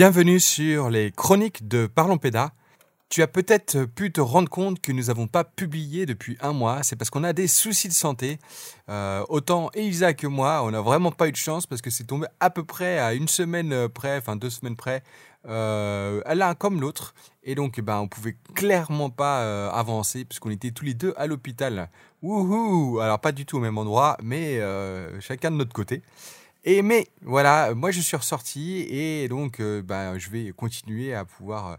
Bienvenue sur les chroniques de Parlons Péda. Tu as peut-être pu te rendre compte que nous n'avons pas publié depuis un mois. C'est parce qu'on a des soucis de santé. Euh, autant Elisa que moi, on n'a vraiment pas eu de chance parce que c'est tombé à peu près à une semaine près, enfin deux semaines près, euh, l'un comme l'autre. Et donc, ben, on pouvait clairement pas euh, avancer puisqu'on était tous les deux à l'hôpital. Wouhou Alors, pas du tout au même endroit, mais euh, chacun de notre côté. Et mais voilà, moi je suis ressorti et donc euh, bah, je vais continuer à pouvoir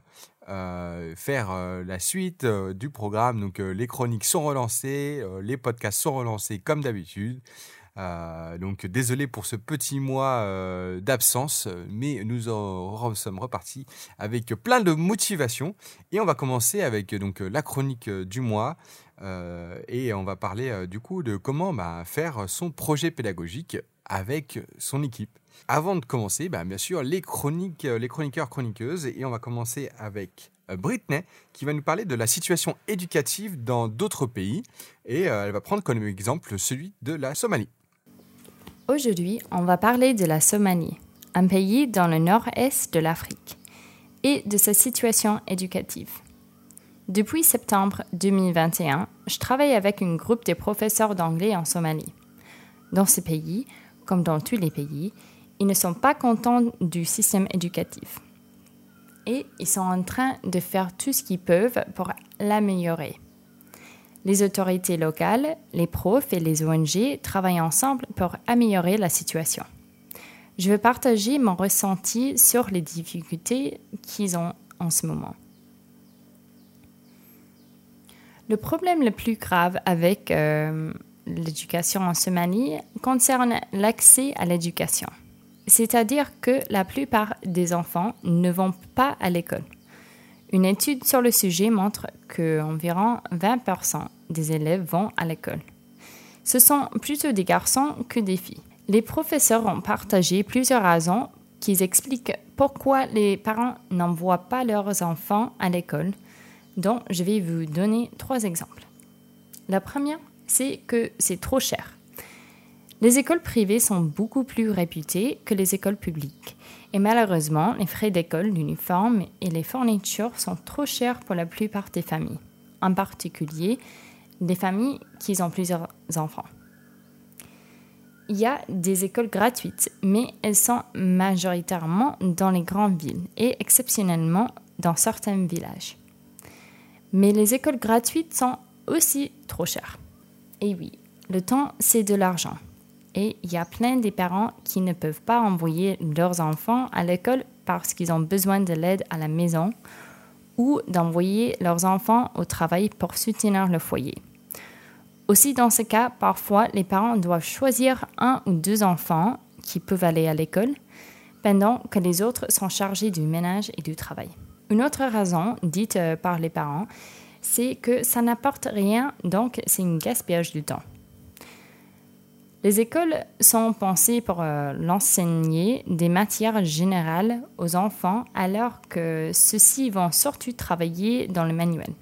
euh, faire euh, la suite euh, du programme. Donc les chroniques sont relancées, les podcasts sont relancés comme d'habitude. Donc désolé pour ce petit mois d'absence, mais nous sommes repartis avec plein de motivation et on va commencer avec donc la chronique du mois et on va parler du coup de comment bah, faire son projet pédagogique avec son équipe. Avant de commencer, bah, bien sûr, les chroniques, euh, les chroniqueurs, chroniqueuses, et on va commencer avec euh, Britney, qui va nous parler de la situation éducative dans d'autres pays, et euh, elle va prendre comme exemple celui de la Somalie. Aujourd'hui, on va parler de la Somalie, un pays dans le nord-est de l'Afrique, et de sa situation éducative. Depuis septembre 2021, je travaille avec un groupe de professeurs d'anglais en Somalie. Dans ce pays, comme dans tous les pays, ils ne sont pas contents du système éducatif. Et ils sont en train de faire tout ce qu'ils peuvent pour l'améliorer. Les autorités locales, les profs et les ONG travaillent ensemble pour améliorer la situation. Je veux partager mon ressenti sur les difficultés qu'ils ont en ce moment. Le problème le plus grave avec euh, l'éducation en Somalie concerne l'accès à l'éducation. C'est-à-dire que la plupart des enfants ne vont pas à l'école. Une étude sur le sujet montre qu'environ 20% des élèves vont à l'école. Ce sont plutôt des garçons que des filles. Les professeurs ont partagé plusieurs raisons qui expliquent pourquoi les parents n'envoient pas leurs enfants à l'école, dont je vais vous donner trois exemples. La première, c'est que c'est trop cher. Les écoles privées sont beaucoup plus réputées que les écoles publiques. Et malheureusement, les frais d'école, l'uniforme et les fournitures sont trop chers pour la plupart des familles, en particulier des familles qui ont plusieurs enfants. Il y a des écoles gratuites, mais elles sont majoritairement dans les grandes villes et exceptionnellement dans certains villages. Mais les écoles gratuites sont aussi trop chères. Et oui, le temps, c'est de l'argent. Et il y a plein de parents qui ne peuvent pas envoyer leurs enfants à l'école parce qu'ils ont besoin de l'aide à la maison ou d'envoyer leurs enfants au travail pour soutenir le foyer. Aussi, dans ce cas, parfois, les parents doivent choisir un ou deux enfants qui peuvent aller à l'école, pendant que les autres sont chargés du ménage et du travail. Une autre raison, dite euh, par les parents, c'est que ça n'apporte rien, donc c'est un gaspillage du temps. Les écoles sont pensées pour euh, l'enseigner des matières générales aux enfants alors que ceux-ci vont surtout travailler dans le manuel.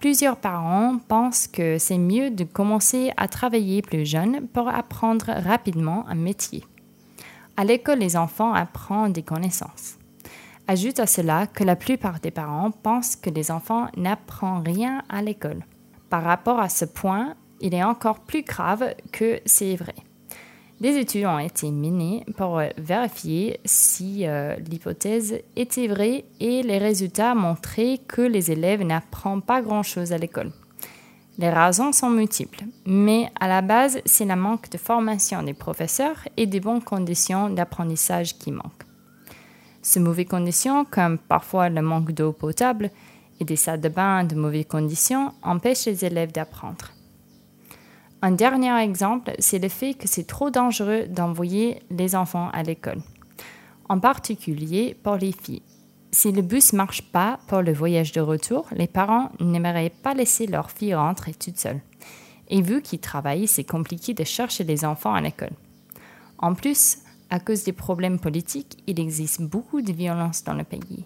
Plusieurs parents pensent que c'est mieux de commencer à travailler plus jeune pour apprendre rapidement un métier. À l'école, les enfants apprennent des connaissances. Ajoute à cela que la plupart des parents pensent que les enfants n'apprennent rien à l'école. Par rapport à ce point, il est encore plus grave que c'est vrai. Des études ont été menées pour vérifier si euh, l'hypothèse était vraie et les résultats montraient que les élèves n'apprennent pas grand-chose à l'école. Les raisons sont multiples, mais à la base, c'est le manque de formation des professeurs et des bonnes conditions d'apprentissage qui manquent. Ces mauvaises conditions, comme parfois le manque d'eau potable et des salles de bain de mauvaises conditions, empêchent les élèves d'apprendre. Un dernier exemple, c'est le fait que c'est trop dangereux d'envoyer les enfants à l'école, en particulier pour les filles. Si le bus ne marche pas pour le voyage de retour, les parents n'aimeraient pas laisser leur fille rentrer toute seule. Et vu qu'ils travaillent, c'est compliqué de chercher les enfants à l'école. En plus, à cause des problèmes politiques, il existe beaucoup de violence dans le pays.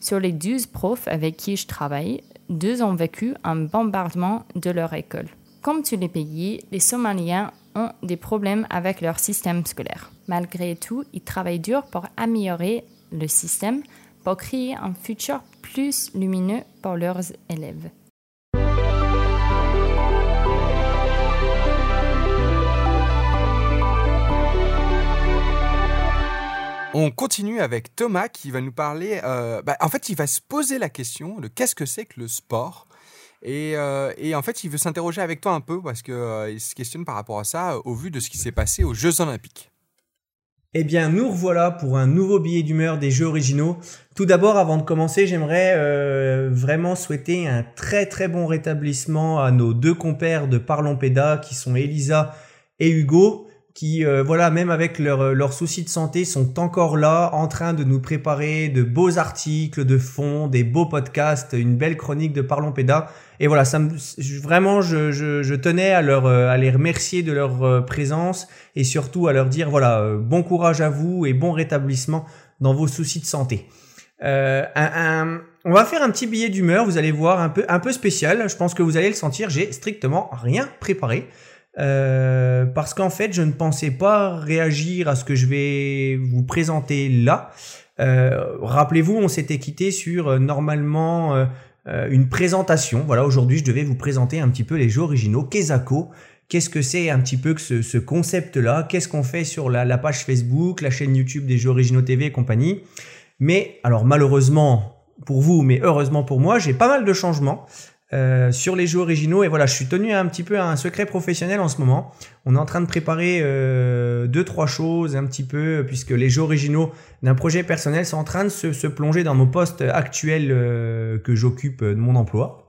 Sur les 12 profs avec qui je travaille, deux ont vécu un bombardement de leur école. Comme tous les pays, les Somaliens ont des problèmes avec leur système scolaire. Malgré tout, ils travaillent dur pour améliorer le système pour créer un futur plus lumineux pour leurs élèves. On continue avec Thomas qui va nous parler. Euh, bah, en fait, il va se poser la question de qu'est-ce que c'est que le sport? Et, euh, et, en fait, il veut s'interroger avec toi un peu parce qu'il euh, se questionne par rapport à ça au vu de ce qui s'est passé aux Jeux Olympiques. Eh bien, nous revoilà pour un nouveau billet d'humeur des Jeux originaux. Tout d'abord, avant de commencer, j'aimerais vraiment souhaiter un très très bon rétablissement à nos deux compères de Parlons Péda qui sont Elisa et Hugo qui, euh, voilà, même avec leurs leur soucis de santé, sont encore là, en train de nous préparer de beaux articles de fond, des beaux podcasts, une belle chronique de Parlons Péda. Et voilà, ça me, vraiment, je, je, je, tenais à, leur, euh, à les remercier de leur euh, présence et surtout à leur dire, voilà, bon courage à vous et bon rétablissement dans vos soucis de santé. Euh, un, on va faire un petit billet d'humeur, vous allez voir, un peu, un peu spécial. Je pense que vous allez le sentir, j'ai strictement rien préparé. Euh, parce qu'en fait, je ne pensais pas réagir à ce que je vais vous présenter là. Euh, rappelez-vous, on s'était quitté sur euh, normalement une présentation. Voilà, aujourd'hui, je devais vous présenter un petit peu les jeux originaux. Kezako, qu'est-ce que c'est un petit peu que ce, concept-là? Qu'est-ce qu'on fait sur la, la, page Facebook, la chaîne YouTube des jeux originaux TV et compagnie? Mais alors malheureusement pour vous, mais heureusement pour moi, j'ai pas mal de changements. Euh, sur les jeux originaux. Et voilà, je suis tenu un petit peu à un secret professionnel en ce moment. On est en train de préparer euh, deux, trois choses un petit peu, puisque les jeux originaux d'un projet personnel sont en train de se, plonger dans mon poste actuel euh, que j'occupe de mon emploi.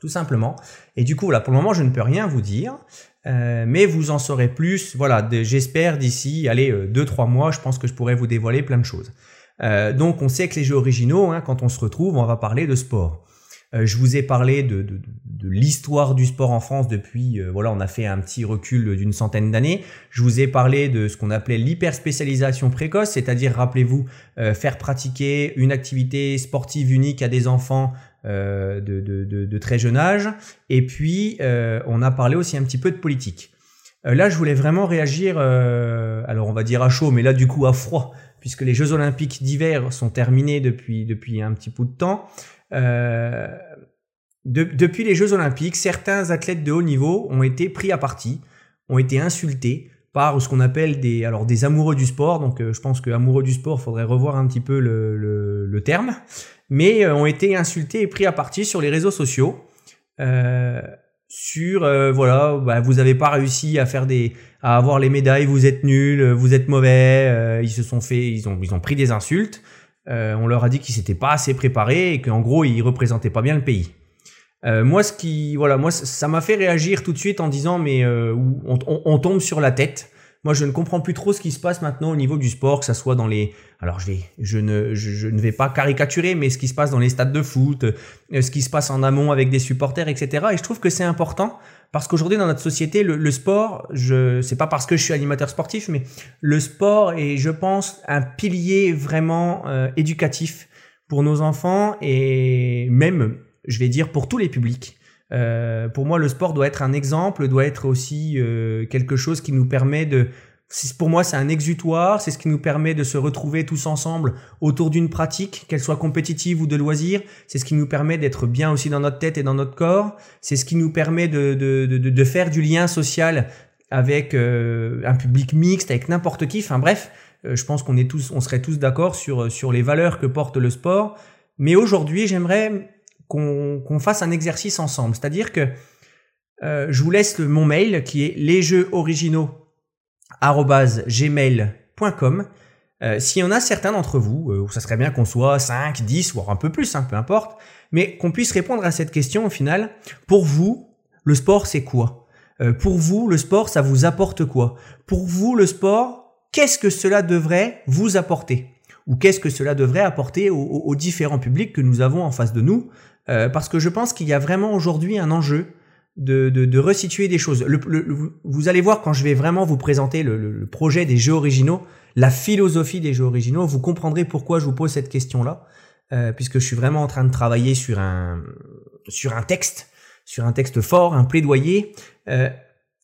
Tout simplement. Et du coup, là, pour le moment, je ne peux rien vous dire. mais vous en saurez plus. Voilà, j'espère d'ici, allez, deux, trois mois, je pense que je pourrais vous dévoiler plein de choses. donc, on sait que les jeux originaux, hein, quand on se retrouve, on va parler de sport. Euh, je vous ai parlé de, l'histoire du sport en France depuis, euh, voilà, on a fait un petit recul d'une centaine d'années. Je vous ai parlé de ce qu'on appelait l'hyperspécialisation précoce, c'est-à-dire, rappelez-vous, euh, faire pratiquer une activité sportive unique à des enfants de, de, très jeune âge. Et puis, on a parlé aussi un petit peu de politique. là, je voulais vraiment réagir, alors on va dire à chaud, mais là, du coup, à froid, puisque les Jeux olympiques d'hiver sont terminés depuis, depuis un petit bout de temps. Euh, depuis les Jeux Olympiques, certains athlètes de haut niveau ont été pris à partie, ont été insultés par ce qu'on appelle des, alors des amoureux du sport. Donc, euh, je pense que amoureux du sport, faudrait revoir un petit peu le, terme, mais euh, ont été insultés et pris à partie sur les réseaux sociaux. sur voilà, bah, vous n'avez pas réussi à faire des, à avoir les médailles, vous êtes nul, vous êtes mauvais. ils se sont fait, ils ont, ils ont pris des insultes. Euh, on leur a dit qu'ils s'étaient pas assez préparés et qu'en gros ils représentaient pas bien le pays. Euh, moi, ce qui, voilà, moi, ça m'a fait réagir tout de suite en disant, mais euh, on, tombe sur la tête. Moi, je ne comprends plus trop ce qui se passe maintenant au niveau du sport, que ça soit dans les, alors je vais, je ne, je, ne vais pas caricaturer, mais ce qui se passe dans les stades de foot, ce qui se passe en amont avec des supporters, etc. Et je trouve que c'est important parce qu'aujourd'hui, dans notre société, le, sport, je, c'est pas parce que je suis animateur sportif, mais le sport est, je pense, un pilier vraiment euh, éducatif pour nos enfants et même, je vais dire, pour tous les publics. Euh, pour moi, le sport doit être un exemple, doit être aussi euh, quelque chose qui nous permet de pour moi, c'est un exutoire, c'est ce qui nous permet de se retrouver tous ensemble autour d'une pratique, qu'elle soit compétitive ou de loisir. C'est ce qui nous permet d'être bien aussi dans notre tête et dans notre corps. C'est ce qui nous permet de, de, de, de faire du lien social avec euh, un public mixte, avec n'importe qui. Enfin bref, euh, je pense qu'on est tous, on serait tous d'accord sur, sur les valeurs que porte le sport. Mais aujourd'hui, j'aimerais qu'on fasse un exercice ensemble. C'est-à-dire que euh, je vous laisse mon mail qui est les jeux originaux gmail.com. Euh, S'il y en a certains d'entre vous, euh, ça serait bien qu'on soit 5, 10, voire un peu plus, hein, peu importe, mais qu'on puisse répondre à cette question au final. Pour vous, le sport, c'est quoi? Euh, Pour vous, le sport, ça vous apporte quoi? Pour vous, le sport, qu'est-ce que cela devrait vous apporter? Ou qu'est-ce que cela devrait apporter aux, aux, différents publics que nous avons en face de nous? Parce que je pense qu'il y a vraiment aujourd'hui un enjeu de, de, de resituer des choses. vous allez voir quand je vais vraiment vous présenter le, projet des jeux originaux, la philosophie des jeux originaux, vous comprendrez pourquoi je vous pose cette question-là, euh, puisque je suis vraiment en train de travailler sur un, sur un texte, sur un texte fort, un plaidoyer. Euh,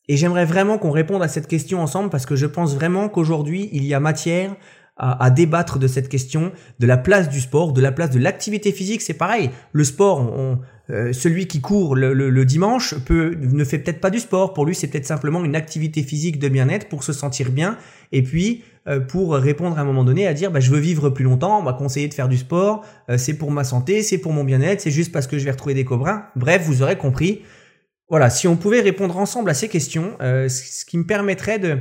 et j'aimerais vraiment qu'on réponde à cette question ensemble parce que je pense vraiment qu'aujourd'hui, il y a matière à, à, débattre de cette question, de la place du sport, de la place de l'activité physique. C'est pareil, le sport, on, euh, celui qui court le, dimanche peut, ne fait peut-être pas du sport. Pour lui, c'est peut-être simplement une activité physique de bien-être pour se sentir bien. Et puis, euh, pour répondre à un moment donné à dire, bah, je veux vivre plus longtemps, on m'a conseillé de faire du sport, euh, c'est pour ma santé, c'est pour mon bien-être, c'est juste parce que je vais retrouver des cobrins. Bref, vous aurez compris. Voilà, si on pouvait répondre ensemble à ces questions, ce qui me permettrait de,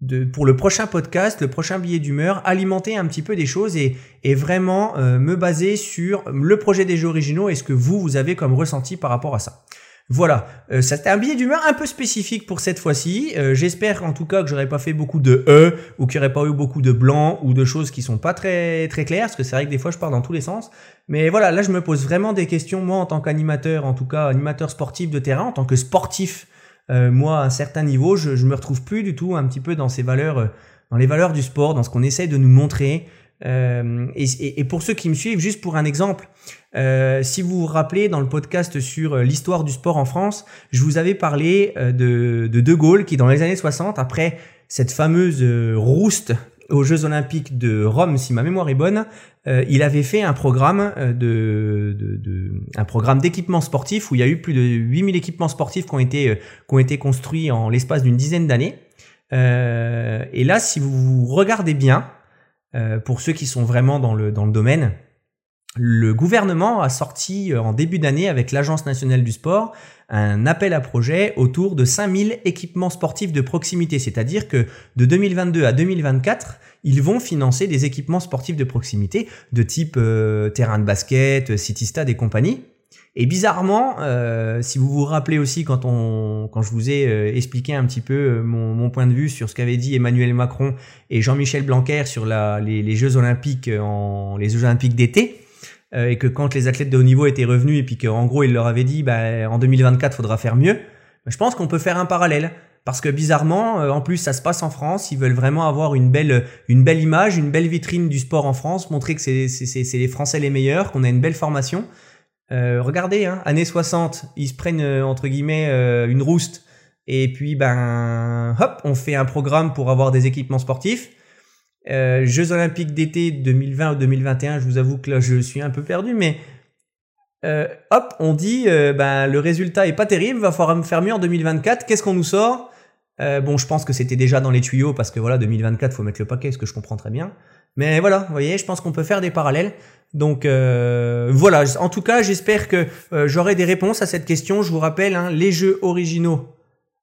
de, pour le prochain podcast, le prochain billet d'humeur, alimenter un petit peu des choses et, et vraiment euh, me baser sur le projet des jeux originaux et ce que vous, vous avez comme ressenti par rapport à ça. Voilà, euh, c'était un billet d'humeur un peu spécifique pour cette fois-ci. Euh, j'espère en tout cas que j'aurais pas fait beaucoup de E ou qu'il n'y aurait pas eu beaucoup de blanc ou de choses qui sont pas très très claires parce que c'est vrai que des fois je pars dans tous les sens. Mais voilà, là je me pose vraiment des questions moi en tant qu'animateur, en tout cas animateur sportif de terrain, en tant que sportif euh, moi, à un certain niveau, je, je me retrouve plus du tout un petit peu dans ces valeurs, euh, dans les valeurs du sport, dans ce qu'on essaye de nous montrer. Euh, et, et, pour ceux qui me suivent, juste pour un exemple, euh, si vous vous rappelez dans le podcast sur euh, l'histoire du sport en France, je vous avais parlé de, de De Gaulle qui, dans les années 60, après cette fameuse rouste aux Jeux Olympiques de Rome, si ma mémoire est bonne, euh, il avait fait un programme euh, de, d'équipement sportif où il y a eu plus de 8000 équipements sportifs qui ont été euh, qui ont été construits en l'espace d'une dizaine d'années. Et là, si vous regardez bien, pour ceux qui sont vraiment dans le domaine, le gouvernement a sorti en début d'année avec l'Agence nationale du sport un appel à projet autour de 5000 équipements sportifs de proximité. C'est-à-dire que de 2022 à 2024, ils vont financer des équipements sportifs de proximité de type euh, terrain de basket, city-stade et compagnie. Et bizarrement, euh, si vous vous rappelez aussi quand on, quand je vous ai euh, expliqué un petit peu mon, point de vue sur ce qu'avait dit Emmanuel Macron et Jean-Michel Blanquer sur les, Jeux Olympiques les Jeux Olympiques d'été, euh, et que quand les athlètes de haut niveau étaient revenus et puis qu'en gros il leur avait dit bah, en 2024 faudra faire mieux, je pense qu'on peut faire un parallèle. Parce que bizarrement, euh, en plus ça se passe en France, ils veulent vraiment avoir une belle, une belle image, une belle vitrine du sport en France, montrer que c'est, c'est, c'est les Français les meilleurs, qu'on a une belle formation. Euh, regardez, hein, années 60, ils se prennent entre guillemets une rouste et puis ben hop, on fait un programme pour avoir des équipements sportifs. Euh, Jeux Olympiques d'été 2020 ou 2021, je vous avoue que là je suis un peu perdu, mais euh, hop, on dit euh, ben, le résultat est pas terrible, va falloir me faire mieux en 2024. Qu'est-ce qu'on nous sort? Bon, je pense que c'était déjà dans les tuyaux parce que voilà, 2024, faut mettre le paquet, ce que je comprends très bien. Mais voilà, vous voyez, je pense qu'on peut faire des parallèles. Donc voilà, en tout cas, j'espère que j'aurai des réponses à cette question. Je vous rappelle, hein, les jeux originaux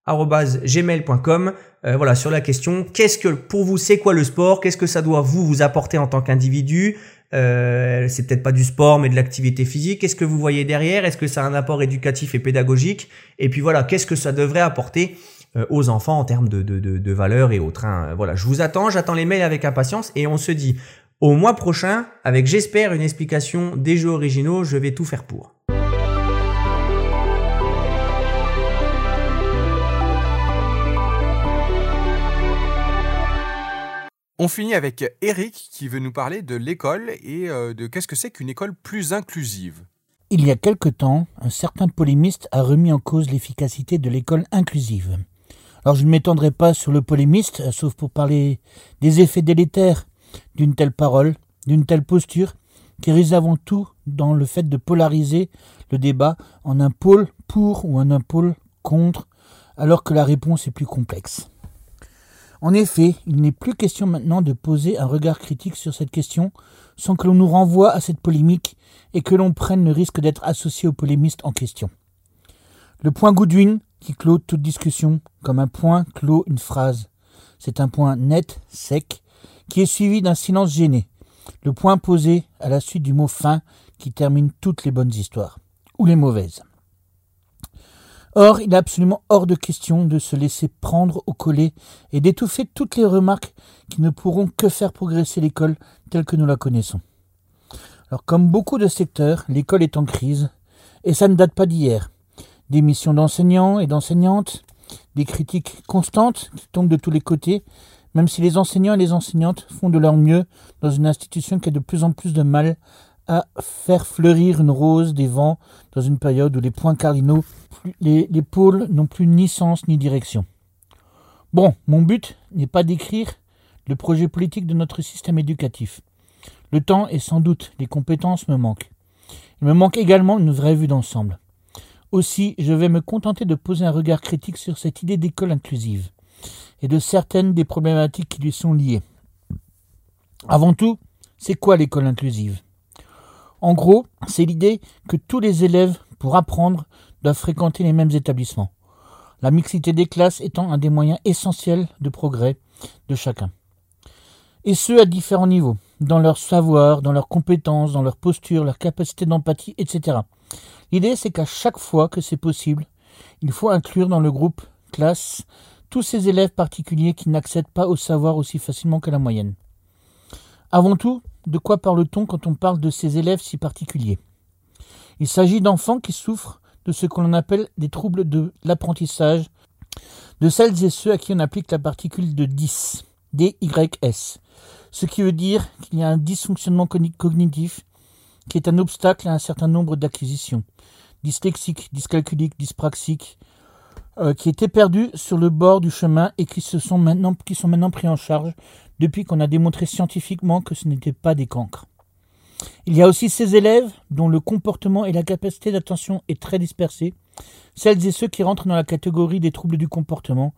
gmail.com euh, voilà sur la question qu'est-ce que pour vous c'est quoi le sport? Qu'est-ce que ça doit vous vous apporter en tant qu'individu? Euh, c'est peut-être pas du sport mais de l'activité physique. Qu'est-ce que vous voyez derrière? Est-ce que ça a un apport éducatif et pédagogique? Et puis voilà qu'est-ce que ça devrait apporter euh, aux enfants en termes de, de, de, de valeurs et autres hein? voilà je vous attends j'attends les mails avec impatience et on se dit au mois prochain avec j'espère une explication des jeux originaux. Je vais tout faire pour On finit avec Eric qui veut nous parler de l'école et euh, de qu'est-ce que c'est qu'une école plus inclusive. Il y a quelque temps, un certain polémiste a remis en cause l'efficacité de l'école inclusive. Alors je ne m'étendrai pas sur le polémiste, sauf pour parler des effets délétères d'une telle parole, d'une telle posture, qui réside avant tout dans le fait de polariser le débat en un pôle pour ou en un pôle contre, alors que la réponse est plus complexe. En effet, il n'est plus question maintenant de poser un regard critique sur cette question sans que l'on nous renvoie à cette polémique et que l'on prenne le risque d'être associé au polémiste en question. Le point Goodwin, qui clôt toute discussion, comme un point clôt une phrase. C'est un point net, sec, qui est suivi d'un silence gêné. Le point posé à la suite du mot fin qui termine toutes les bonnes histoires, ou les mauvaises. Or, il est absolument hors de question de se laisser prendre au collet et d'étouffer toutes les remarques qui ne pourront que faire progresser l'école telle que nous la connaissons. Alors, comme beaucoup de secteurs, l'école est en crise, et ça ne date pas d'hier. démission d'enseignants et d'enseignantes, des critiques constantes qui tombent de tous les côtés, même si les enseignants et les enseignantes font de leur mieux dans une institution qui a de plus en plus de mal à faire fleurir une rose des vents dans une période où les points cardinaux, les, les pôles n'ont plus ni sens ni direction. Bon, mon but n'est pas d'écrire le projet politique de notre système éducatif. Le temps et sans doute les compétences me manquent. Il me manque également une vraie vue d'ensemble. Aussi, je vais me contenter de poser un regard critique sur cette idée d'école inclusive et de certaines des problématiques qui lui sont liées. Avant tout, c'est quoi l'école inclusive? En gros, c'est l'idée que tous les élèves, pour apprendre, doivent fréquenter les mêmes établissements. La mixité des classes étant un des moyens essentiels de progrès de chacun. Et ce, à différents niveaux, dans leur savoir, dans leurs compétences, dans leur posture, leur capacité d'empathie, etc. L'idée, c'est qu'à chaque fois que c'est possible, il faut inclure dans le groupe classe tous ces élèves particuliers qui n'accèdent pas au savoir aussi facilement que la moyenne. Avant tout, de quoi parle-t-on quand on parle de ces élèves si particuliers? Il s'agit d'enfants qui souffrent de ce que l'on appelle des troubles de l'apprentissage, de celles et ceux à qui on applique la particule de 10, DYS, ce qui veut dire qu'il y a un dysfonctionnement cognitif qui est un obstacle à un certain nombre d'acquisitions, dyslexiques, dyscalculiques, dyspraxiques, euh, qui étaient perdus sur le bord du chemin et qui, sont maintenant pris en charge depuis qu'on a démontré scientifiquement que ce n'était pas des cancres. Il y a aussi ces élèves dont le comportement et la capacité d'attention est très dispersée, celles et ceux qui rentrent dans la catégorie des troubles du comportement,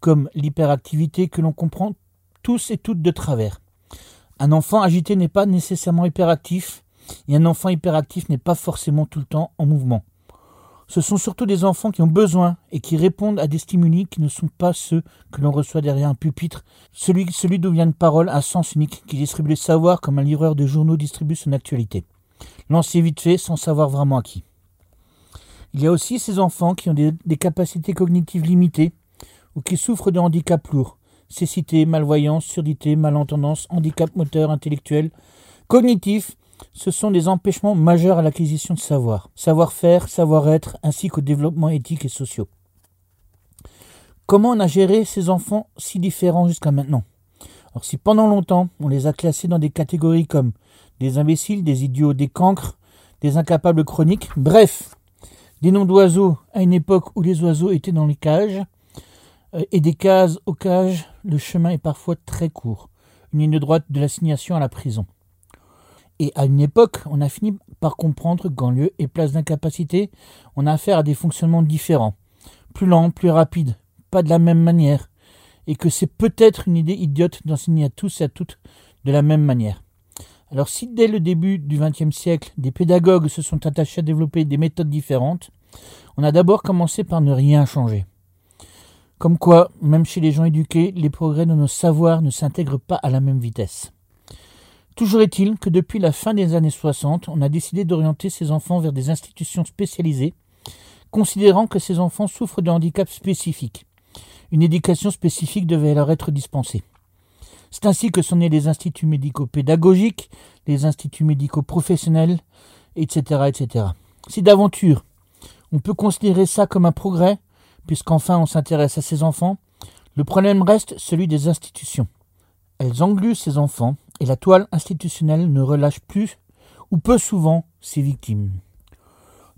comme l'hyperactivité que l'on comprend tous et toutes de travers. Un enfant agité n'est pas nécessairement hyperactif, et un enfant hyperactif n'est pas forcément tout le temps en mouvement. Ce sont surtout des enfants qui ont besoin et qui répondent à des stimuli qui ne sont pas ceux que l'on reçoit derrière un pupitre, celui, d'où vient une parole à sens unique qui distribue les savoirs comme un livreur de journaux distribue son actualité. Lancé vite fait sans savoir vraiment à qui. Il y a aussi ces enfants qui ont des capacités cognitives limitées ou qui souffrent de handicaps lourds, cécité, malvoyance, surdité, malentendance, handicap moteur, intellectuel, cognitif, ce sont des empêchements majeurs à l'acquisition de savoir, savoir-faire, savoir-être, ainsi qu'au développement éthique et sociaux. Comment on a géré ces enfants si différents jusqu'à maintenant? Alors si pendant longtemps on les a classés dans des catégories comme des imbéciles, des idiots, des cancres, des incapables chroniques, bref, des noms d'oiseaux à une époque où les oiseaux étaient dans les cages, euh, et des cases aux cages, le chemin est parfois très court, une ligne droite de l'assignation à la prison. Et à une époque, on a fini par comprendre qu'en lieu et place d'incapacité, on a affaire à des fonctionnements différents, plus lents, plus rapides, pas de la même manière, et que c'est peut-être une idée idiote d'enseigner à tous et à toutes de la même manière. Alors si dès le début du XXe siècle, des pédagogues se sont attachés à développer des méthodes différentes, on a d'abord commencé par ne rien changer. Comme quoi, même chez les gens éduqués, les progrès de nos savoirs ne s'intègrent pas à la même vitesse. Toujours est-il que depuis la fin des années 60, on a décidé d'orienter ces enfants vers des institutions spécialisées, considérant que ces enfants souffrent de handicaps spécifiques. Une éducation spécifique devait leur être dispensée. C'est ainsi que sont nés les instituts médico-pédagogiques, les instituts médico-professionnels, etc., etc. Si d'aventure on peut considérer ça comme un progrès, puisqu'enfin on s'intéresse à ces enfants, le problème reste celui des institutions. Elles engluent ces enfants et la toile institutionnelle ne relâche plus ou peu souvent ses victimes.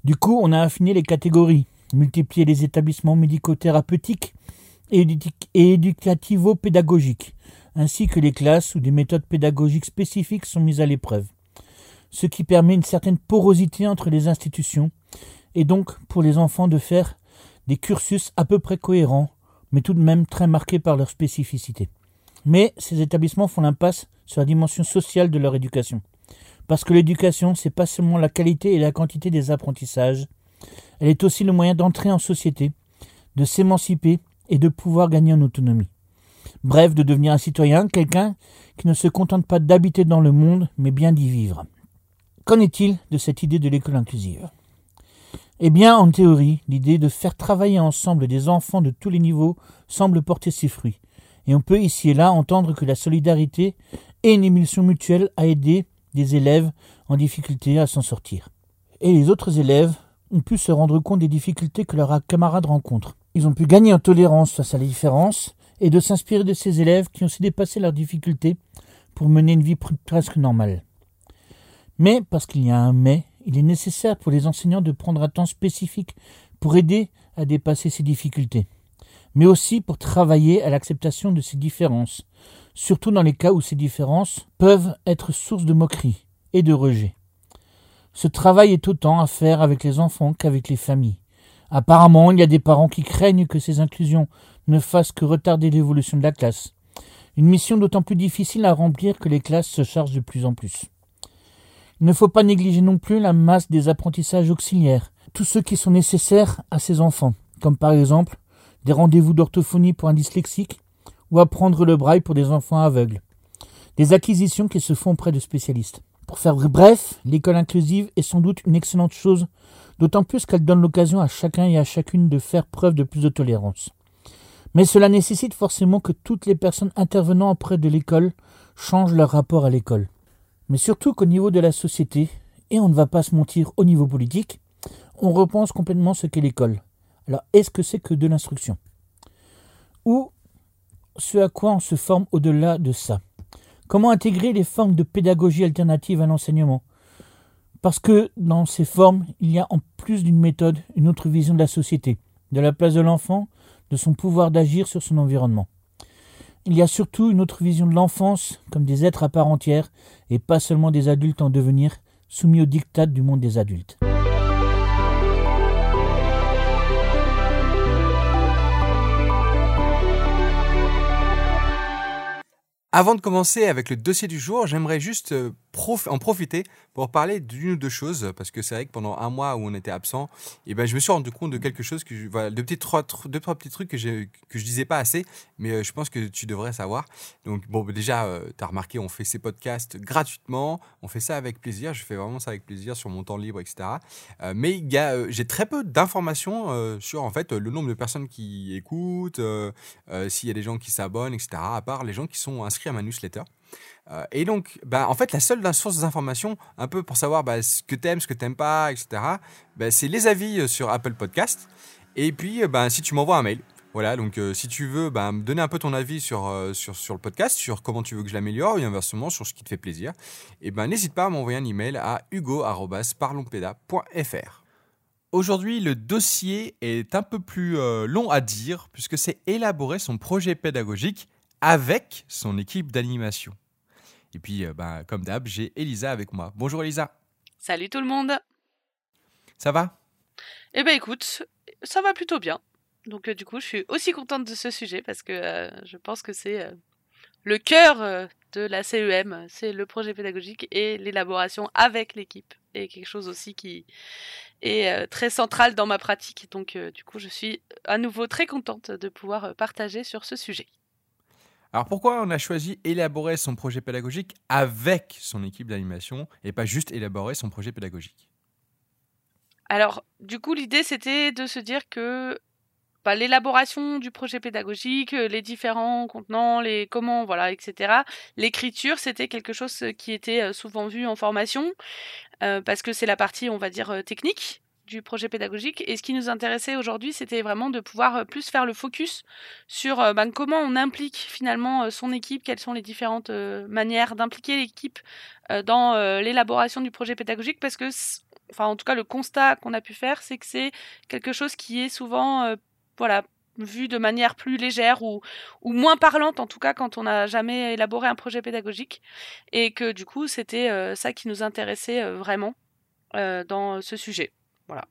Du coup, on a affiné les catégories, multiplié les établissements médico-thérapeutiques et éducativo-pédagogiques, ainsi que les classes où des méthodes pédagogiques spécifiques sont mises à l'épreuve, ce qui permet une certaine porosité entre les institutions et donc pour les enfants de faire des cursus à peu près cohérents, mais tout de même très marqués par leur spécificité. Mais ces établissements font l'impasse sur la dimension sociale de leur éducation. Parce que l'éducation, c'est pas seulement la qualité et la quantité des apprentissages, elle est aussi le moyen d'entrer en société, de s'émanciper et de pouvoir gagner en autonomie. Bref, de devenir un citoyen, quelqu'un qui ne se contente pas d'habiter dans le monde, mais bien d'y vivre. Qu'en est-il de cette idée de l'école inclusive? Eh bien, en théorie, l'idée de faire travailler ensemble des enfants de tous les niveaux semble porter ses fruits. Et on peut ici et là entendre que la solidarité et une émulsion mutuelle a aidé des élèves en difficulté à s'en sortir. Et les autres élèves ont pu se rendre compte des difficultés que leurs camarades rencontrent. Ils ont pu gagner en tolérance face à la différence et de s'inspirer de ces élèves qui ont su dépasser leurs difficultés pour mener une vie presque normale. Mais, parce qu'il y a un mais, il est nécessaire pour les enseignants de prendre un temps spécifique pour aider à dépasser ces difficultés, mais aussi pour travailler à l'acceptation de ces différences, surtout dans les cas où ces différences peuvent être source de moquerie et de rejet. Ce travail est autant à faire avec les enfants qu'avec les familles. Apparemment, il y a des parents qui craignent que ces inclusions ne fassent que retarder l'évolution de la classe. Une mission d'autant plus difficile à remplir que les classes se chargent de plus en plus. Il ne faut pas négliger non plus la masse des apprentissages auxiliaires, tous ceux qui sont nécessaires à ces enfants, comme par exemple des rendez-vous d'orthophonie pour un dyslexique ou apprendre le braille pour des enfants aveugles. Des acquisitions qui se font auprès de spécialistes. Pour faire bref, l'école inclusive est sans doute une excellente chose, d'autant plus qu'elle donne l'occasion à chacun et à chacune de faire preuve de plus de tolérance. Mais cela nécessite forcément que toutes les personnes intervenant auprès de l'école changent leur rapport à l'école. Mais surtout qu'au niveau de la société, et on ne va pas se mentir au niveau politique, on repense complètement ce qu'est l'école. Alors est-ce que c'est que de l'instruction Ou ce à quoi on se forme au-delà de ça Comment intégrer les formes de pédagogie alternative à l'enseignement Parce que dans ces formes, il y a en plus d'une méthode une autre vision de la société, de la place de l'enfant, de son pouvoir d'agir sur son environnement. Il y a surtout une autre vision de l'enfance comme des êtres à part entière et pas seulement des adultes en devenir soumis aux dictats du monde des adultes. Avant de commencer avec le dossier du jour, j'aimerais juste euh, en profiter pour parler d'une ou deux choses, parce que c'est vrai que pendant un mois où on était absent, et eh ben, je me suis rendu compte de quelque chose, que je, de petits, trois, petits trucs que, que je disais pas assez, mais euh, je pense que tu devrais savoir. Donc, bon, déjà, euh, tu as remarqué, on fait ces podcasts gratuitement, on fait ça avec plaisir, je fais vraiment ça avec plaisir sur mon temps libre, etc. mais j'ai très peu d'informations sur, en fait, le nombre de personnes qui écoutent, s'il y a des gens qui s'abonnent, etc., à part les gens qui sont inscrits à ma newsletter. Euh, et donc, bah, en fait, la seule source d'information, un peu pour savoir bah, ce que t'aimes, ce que t'aimes pas, etc., bah, c'est les avis euh, sur Apple Podcast. Et puis, euh, bah, si tu m'envoies un mail, voilà, donc si tu veux bah, me donner un peu ton avis sur, sur, sur, le podcast, sur comment tu veux que je l'améliore, ou inversement sur ce qui te fait plaisir, et ben n'hésite pas à m'envoyer un email à hugo.parlonspeda.fr. Aujourd'hui, le dossier est un peu plus long à dire, puisque c'est élaborer son projet pédagogique avec son équipe d'animation. Et puis, euh, bah, comme d'hab, j'ai Elisa avec moi. Bonjour Elisa. Salut tout le monde. Ça va? Eh ben écoute, ça va plutôt bien. Donc euh, du coup, je suis aussi contente de ce sujet parce que euh, je pense que c'est le cœur de la CEM, c'est le projet pédagogique et l'élaboration avec l'équipe. Et quelque chose aussi qui est très central dans ma pratique. Donc du coup, je suis à nouveau très contente de pouvoir partager sur ce sujet. Alors pourquoi on a choisi élaborer son projet pédagogique avec son équipe d'animation et pas juste élaborer son projet pédagogique? Alors du coup l'idée c'était de se dire que bah, l'élaboration du projet pédagogique, les différents contenants, les comment, voilà, etc. L'écriture, c'était quelque chose qui était euh, souvent vu en formation, euh, parce que c'est la partie, on va dire, euh, technique du projet pédagogique. Et ce qui nous intéressait aujourd'hui, c'était vraiment de pouvoir euh, plus faire le focus sur euh, ben, comment on implique finalement euh, son équipe, quelles sont les différentes manières d'impliquer l'équipe dans l'élaboration du projet pédagogique, parce que, enfin en tout cas le constat qu'on a pu faire, c'est que c'est quelque chose qui est souvent, voilà, vu de manière plus légère ou, ou moins parlante en tout cas quand on n'a jamais élaboré un projet pédagogique et que du coup c'était ça qui nous intéressait vraiment dans ce sujet. Voilà.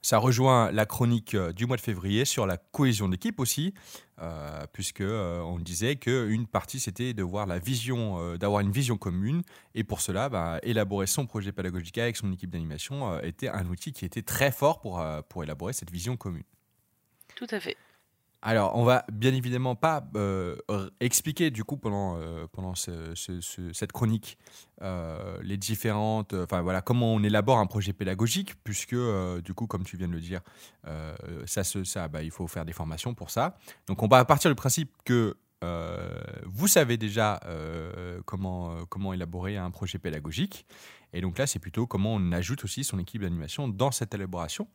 Ça rejoint la chronique euh, du mois de février sur la cohésion d'équipe aussi, euh, puisque euh, on disait qu'une partie c'était de voir la vision, d'avoir une vision commune, et pour cela, bah, élaborer son projet pédagogique avec son équipe d'animation était un outil qui était très fort pour, pour élaborer cette vision commune. Tout à fait. Alors, on va bien évidemment pas euh, expliquer du coup pendant, euh, pendant cette chronique euh, les différentes, enfin voilà, comment on élabore un projet pédagogique, puisque du coup, comme tu viens de le dire, ça, ça, bah, il faut faire des formations pour ça. Donc, on va partir du principe que vous savez déjà comment, comment élaborer un projet pédagogique. Et donc là, c'est plutôt comment on ajoute aussi son équipe d'animation dans cette élaboration.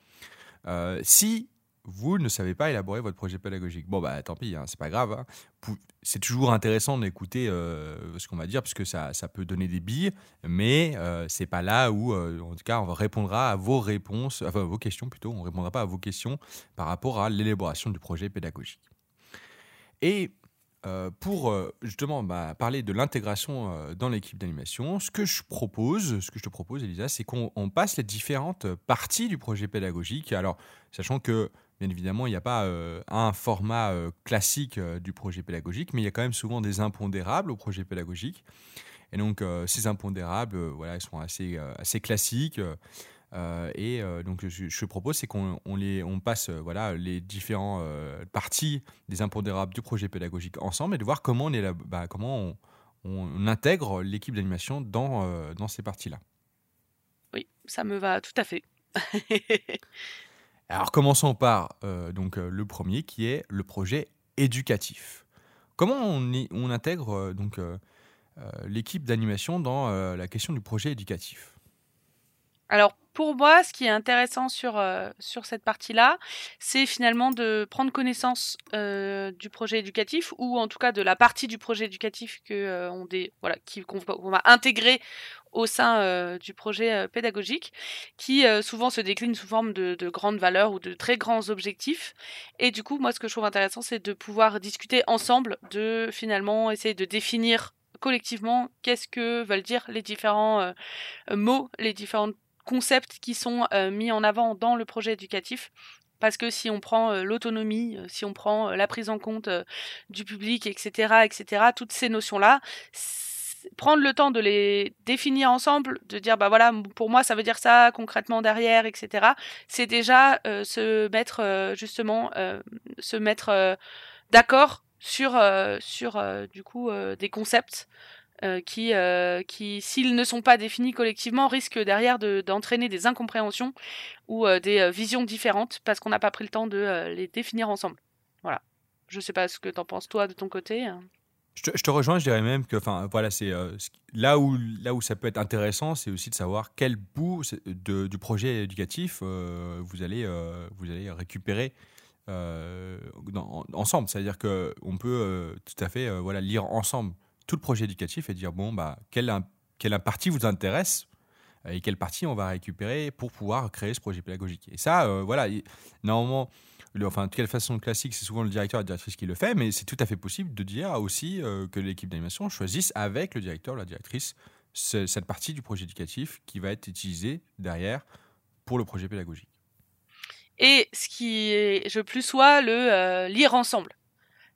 si vous ne savez pas élaborer votre projet pédagogique. Bon, bah tant pis, hein, c'est pas grave. Hein. C'est toujours intéressant d'écouter euh, ce qu'on va dire, parce que ça, ça, peut donner des billes, mais euh, c'est pas là où, euh, en tout cas, on répondra à vos réponses, enfin vos questions plutôt, on répondra pas à vos questions par rapport à l'élaboration du projet pédagogique. Et euh, pour justement bah, parler de l'intégration dans l'équipe d'animation, ce que je propose, ce que je te propose, Elisa, c'est qu'on passe les différentes parties du projet pédagogique. Alors, sachant que Bien évidemment, il n'y a pas un format classique du projet pédagogique, mais il y a quand même souvent des impondérables au projet pédagogique. Et donc, ces impondérables, voilà, ils sont assez, assez classiques. Euh, et euh, donc, je, propose, c'est qu'on les, on passe euh, voilà, les différentes parties des impondérables du projet pédagogique ensemble et de voir comment on, est là, bah, comment on, on intègre l'équipe d'animation dans, dans ces parties-là. Oui, ça me va tout à fait. Alors, commençons par donc, le premier qui est le projet éducatif. Comment on, intègre donc l'équipe d'animation dans la question du projet éducatif? Pour moi, ce qui est intéressant sur, euh, sur cette partie-là, c'est finalement de prendre connaissance euh, du projet éducatif ou en tout cas de la partie du projet éducatif que euh, on voilà, qu'on va intégrer au sein du projet pédagogique, qui souvent se décline sous forme de, de, grandes valeurs ou de très grands objectifs. Et du coup, moi, ce que je trouve intéressant, c'est de pouvoir discuter ensemble, de finalement essayer de définir collectivement qu'est-ce que veulent dire les différents mots, les différentes concepts qui sont euh, mis en avant dans le projet éducatif. Parce que si on prend euh, l'autonomie, euh, si on prend la prise en compte du public, etc., etc., toutes ces notions-là, prendre le temps de les définir ensemble, de dire bah voilà pour moi ça veut dire ça concrètement derrière, etc. C'est déjà se mettre justement se mettre d'accord sur sur du coup des concepts qui, euh, qui s'ils ne sont pas définis collectivement, risquent derrière d'entraîner des incompréhensions ou euh, des visions différentes parce qu'on n'a pas pris le temps de les définir ensemble. Voilà. Je sais pas ce que tu en penses toi de ton côté. Hein. Je te, rejoins, je dirais même que, voilà, là où là où ça peut être intéressant, c'est aussi de savoir quel bout de, du projet éducatif vous allez vous allez récupérer ensemble. C'est-à-dire que on peut tout à fait voilà lire ensemble tout le projet éducatif et dire bon, bah, quelle, quelle partie vous intéresse et quelle partie on va récupérer pour pouvoir créer ce projet pédagogique. Et ça, euh, voilà, normalement, le, enfin, de quelle façon classique, c'est souvent le directeur et la directrice qui le fait, mais c'est tout à fait possible de dire aussi euh, que l'équipe d'animation choisisse avec le directeur ou la directrice cette partie du projet éducatif qui va être utilisée derrière pour le projet pédagogique. Et ce qui est, je plus sois le euh, lire ensemble.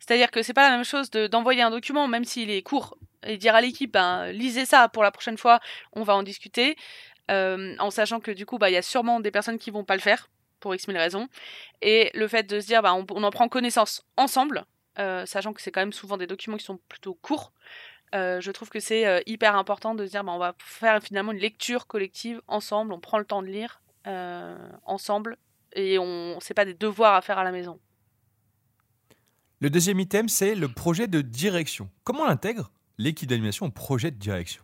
C'est-à-dire que c'est pas la même chose d'envoyer un document, même s'il est court, et dire à l'équipe, ben, lisez ça pour la prochaine fois, on va en discuter, euh, en sachant que du coup, bah, il y a sûrement des personnes qui vont pas le faire, pour X mille raisons. Et le fait de se dire, bah, on, en prend connaissance ensemble, euh, sachant que c'est quand même souvent des documents qui sont plutôt courts, euh, je trouve que c'est hyper important de se dire, bah, on va faire finalement une lecture collective ensemble, on prend le temps de lire ensemble, et on c'est pas des devoirs à faire à la maison. Le deuxième item, c'est le projet de direction. Comment on intègre l'équipe d'animation au projet de direction?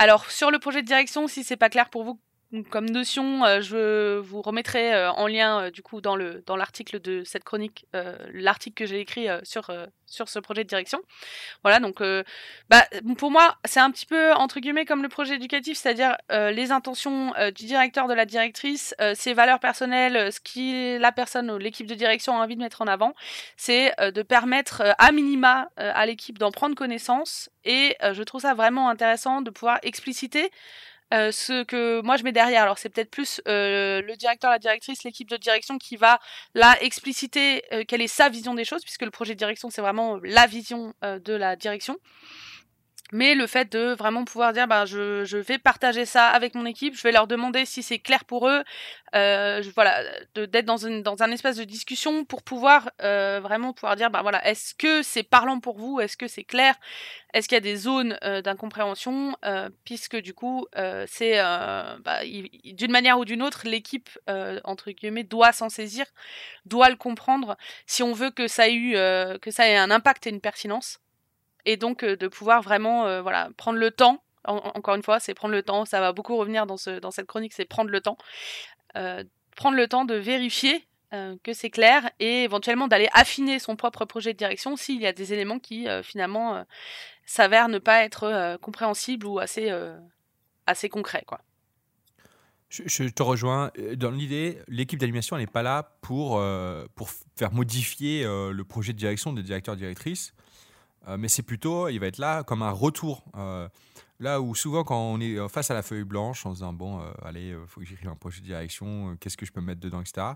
Alors, sur le projet de direction, si c'est pas clair pour vous comme notion, euh, je vous remettrai euh, en lien euh, du coup dans le dans l'article de cette chronique, l'article que j'ai écrit sur sur ce projet de direction. Voilà, donc bah pour moi c'est un petit peu entre guillemets comme le projet éducatif, c'est-à-dire les intentions du directeur, de la directrice, ses valeurs personnelles, ce qui la personne ou l'équipe de direction a envie de mettre en avant, c'est de permettre à minima à l'équipe d'en prendre connaissance et je trouve ça vraiment intéressant de pouvoir expliciter euh, ce que moi je mets derrière. Alors c'est peut-être plus euh, le directeur, la directrice, l'équipe de direction qui va là expliciter euh, quelle est sa vision des choses, puisque le projet de direction c'est vraiment la vision de la direction. Mais le fait de vraiment pouvoir dire, bah, je, je vais partager ça avec mon équipe, je vais leur demander si c'est clair pour eux, euh, voilà, d'être dans, dans un espace de discussion pour pouvoir euh, vraiment pouvoir dire, bah voilà, est-ce que c'est parlant pour vous, est-ce que c'est clair, est-ce qu'il y a des zones euh, d'incompréhension, euh, puisque du coup, euh, c'est bah, d'une manière ou d'une autre, l'équipe entre guillemets doit s'en saisir, doit le comprendre, si on veut que ça ait eu, que ça ait un impact et une pertinence. Et donc de pouvoir vraiment voilà prendre le temps encore une fois, c'est prendre le temps. Ça va beaucoup revenir dans, ce, dans cette chronique, c'est prendre le temps. prendre le temps de vérifier que c'est clair et éventuellement d'aller affiner son propre projet de direction s'il y a des éléments qui finalement s'avèrent ne pas être compréhensibles ou assez, assez concrets. Quoi. Je, te rejoins. Dans l'idée, l'équipe d'animation, n'est pas là pour, pour faire modifier le projet de direction des directeurs directrices, mais c'est plutôt, il va être là comme un retour. Là où souvent, quand on est euh, face à la feuille blanche, en disant bon, euh, allez, il euh, faut que j'écrive un projet de direction, qu'est-ce que je peux mettre dedans, etc.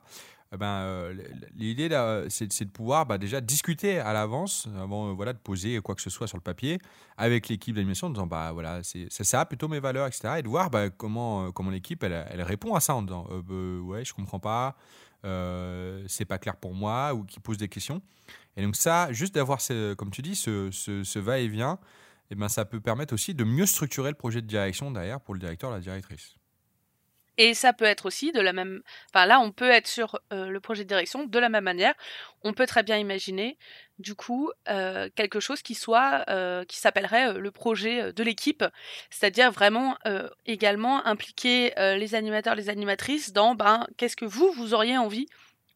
Eh ben, l'idée, c'est de pouvoir bah, déjà discuter à l'avance, avant voilà, de poser quoi que ce soit sur le papier, avec l'équipe d'animation, en disant bah, voilà, c'est ça plutôt mes valeurs, etc. Et de voir bah, comment, comment l'équipe elle, elle, répond à ça en disant bah, ouais, je comprends pas, c'est pas clair pour moi, ou qui pose des questions. Et donc, ça, juste d'avoir, comme tu dis, ce, ce, va-et-vient, eh ben, ça peut permettre aussi de mieux structurer le projet de direction derrière pour le directeur la directrice. Et ça peut être aussi de la même. Enfin, là, on peut être sur euh, le projet de direction de la même manière. On peut très bien imaginer, du coup, euh, quelque chose qui soit, euh, qui s'appellerait le projet de l'équipe, c'est-à-dire vraiment également impliquer les animateurs, les animatrices dans, ben, qu'est-ce que vous, vous auriez envie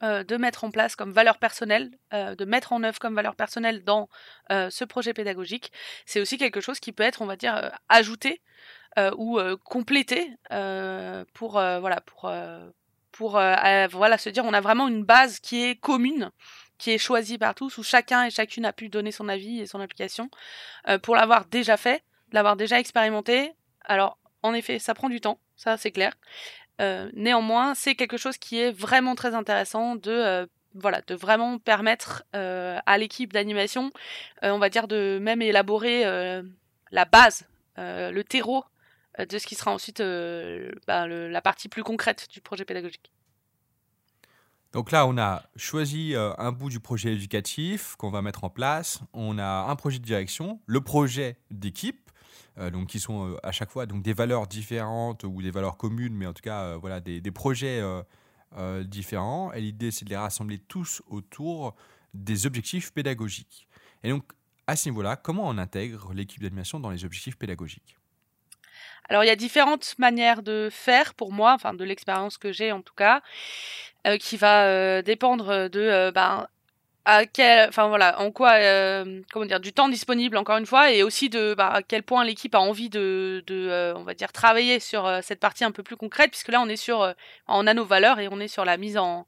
de mettre en place comme valeur personnelle, de mettre en œuvre comme valeur personnelle dans ce projet pédagogique, c'est aussi quelque chose qui peut être, on va dire, ajouté ou complété pour voilà pour pour voilà se dire on a vraiment une base qui est commune qui est choisie par tous où chacun et chacune a pu donner son avis et son application pour l'avoir déjà fait l'avoir déjà expérimenté. Alors en effet ça prend du temps ça c'est clair. Euh, néanmoins, c'est quelque chose qui est vraiment très intéressant de euh, voilà, de vraiment permettre euh, à l'équipe d'animation, on va dire, de même élaborer la base, le terreau de ce qui sera ensuite bah, la partie plus concrète du projet pédagogique. Donc là, on a choisi un bout du projet éducatif qu'on va mettre en place. On a un projet de direction, le projet d'équipe euh, donc qui sont euh, à chaque fois donc des valeurs différentes ou des valeurs communes, mais en tout cas euh, voilà des, des projets différents. Et l'idée c'est de les rassembler tous autour des objectifs pédagogiques. Et donc à ce niveau-là, comment on intègre l'équipe d'animation dans les objectifs pédagogiques? Alors il y a différentes manières de faire pour moi, enfin de l'expérience que j'ai en tout cas, qui va dépendre de ben, à quel, enfin voilà, en quoi, euh, comment dire, du temps disponible encore une fois, et aussi de bah, à quel point l'équipe a envie de, de euh, on va dire, travailler sur euh, cette partie un peu plus concrète, puisque là on est sur, on a nos valeurs et on est sur la mise en,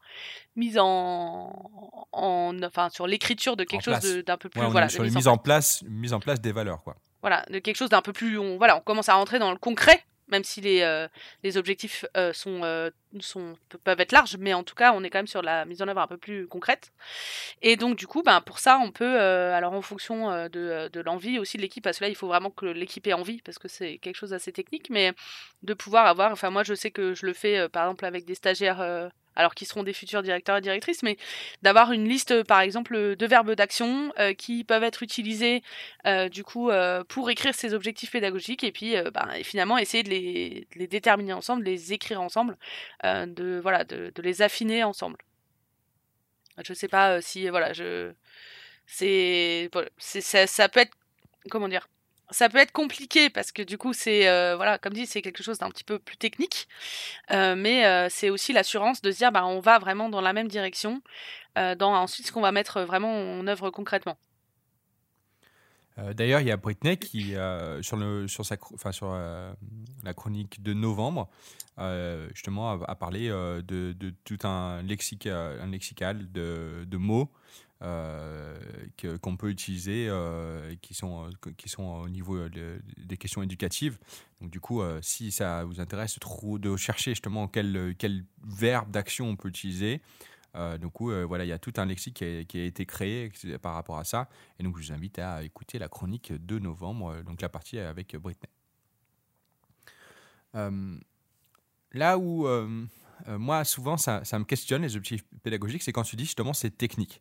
mise en, en enfin sur l'écriture de quelque chose d'un peu plus, voilà, sur la mise en place, mise en place des valeurs, quoi. Voilà, de quelque chose d'un peu plus, on, voilà, on commence à rentrer dans le concret même si les, euh, objectifs euh, euh, peuvent être larges, mais en tout cas, on est quand même sur la mise en œuvre un peu plus concrète. Et donc, du coup, ben, pour ça, on peut, alors en fonction de, de l'envie aussi de l'équipe, parce que là, il faut vraiment que l'équipe ait envie, parce que c'est quelque chose d'assez technique, mais de pouvoir avoir, enfin, moi, je sais que je le fais, par exemple, avec des stagiaires alors qui seront des futurs directeurs et directrices, mais d'avoir une liste, par exemple, de verbes d'action euh, qui peuvent être utilisés euh, du coup euh, pour écrire ces objectifs pédagogiques et puis ben, finalement essayer de les, déterminer ensemble, de les écrire ensemble, de voilà, de, les affiner ensemble. Je sais pas si voilà, je c'est ça, ça peut être comment dire ça peut être compliqué parce que du coup c'est euh, voilà comme dit c'est quelque chose d'un petit peu plus technique. Euh, mais euh, c'est aussi l'assurance de se dire bah on va vraiment dans la même direction dans ensuite ce qu'on va mettre vraiment en œuvre concrètement. D'ailleurs, il y a Britney qui, sur, le, sur, sa, enfin, sur la chronique de novembre, justement, a, parlé de, de, tout un, lexique, un lexical de, de mots euh, qu'on peut utiliser, euh, qui, sont, euh, qui sont au niveau des questions éducatives. Donc du coup, si ça vous intéresse de chercher justement quel, quel verbe d'action on peut utiliser, du coup, voilà, il y a tout un lexique qui a, été créé par rapport à ça. Et donc, je vous invite à écouter la chronique de novembre, donc la partie avec Britney. là où moi, souvent, ça, ça, me questionne les objectifs pédagogiques, c'est quand tu dis justement c'est technique.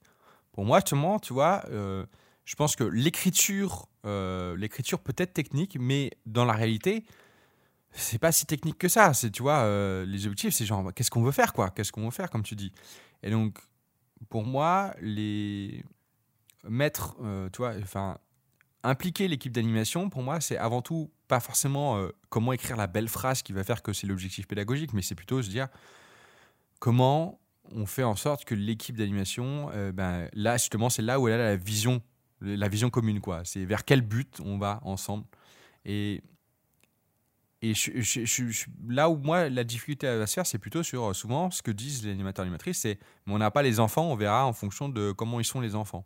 Pour moi, justement, tu vois, euh, je pense que l'écriture, euh, l'écriture peut être technique, mais dans la réalité, c'est pas si technique que ça. C'est, tu vois, euh, les objectifs, c'est genre, qu'est-ce qu'on veut faire, quoi? Qu'est-ce qu'on veut faire, comme tu dis? Et donc, pour moi, les mettre, tu vois, enfin, impliquer l'équipe d'animation, pour moi, c'est avant tout pas forcément comment écrire la belle phrase qui va faire que c'est l'objectif pédagogique, mais c'est plutôt se dire comment on fait en sorte que l'équipe d'animation, euh, ben, là, justement, c'est là où elle a la vision, la vision commune, quoi. C'est vers quel but on va ensemble. Et, et là où moi, la difficulté à se faire, c'est plutôt sur euh, souvent ce que disent les animateurs et animatrices, c'est on n'a pas les enfants, on verra en fonction de comment ils sont les enfants.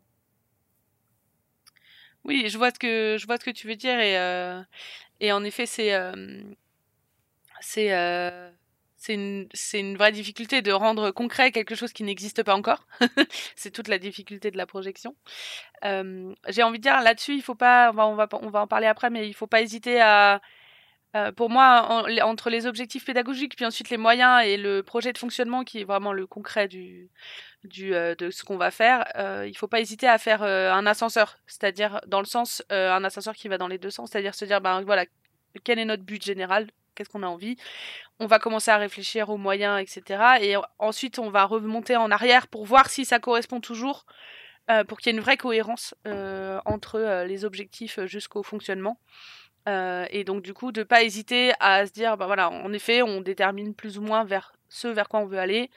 Oui, je vois ce que je vois ce que tu veux dire et euh, et en effet c'est c'est c'est une, une vraie difficulté de rendre concret quelque chose qui n'existe pas encore. c'est toute la difficulté de la projection. j'ai envie de dire là-dessus, il faut pas, on va, on va, on va en parler après, mais il faut pas hésiter à, euh, pour moi, entre les objectifs pédagogiques, puis ensuite les moyens et le projet de fonctionnement qui est vraiment le concret du, du, euh, de ce qu'on va faire, euh, il ne faut pas hésiter à faire un ascenseur, c'est-à-dire dans le sens, un ascenseur qui va dans les deux sens, c'est-à-dire se dire, ben voilà, quel est notre but général, qu'est-ce qu'on a envie, on va commencer à réfléchir aux moyens, etc. Et ensuite, on va remonter en arrière pour voir si ça correspond toujours, pour qu'il y ait une vraie cohérence entre les objectifs jusqu'au fonctionnement. Euh, et donc du coup de pas hésiter à se dire bah voilà en effet on détermine plus ou moins vers ce vers quoi on veut aller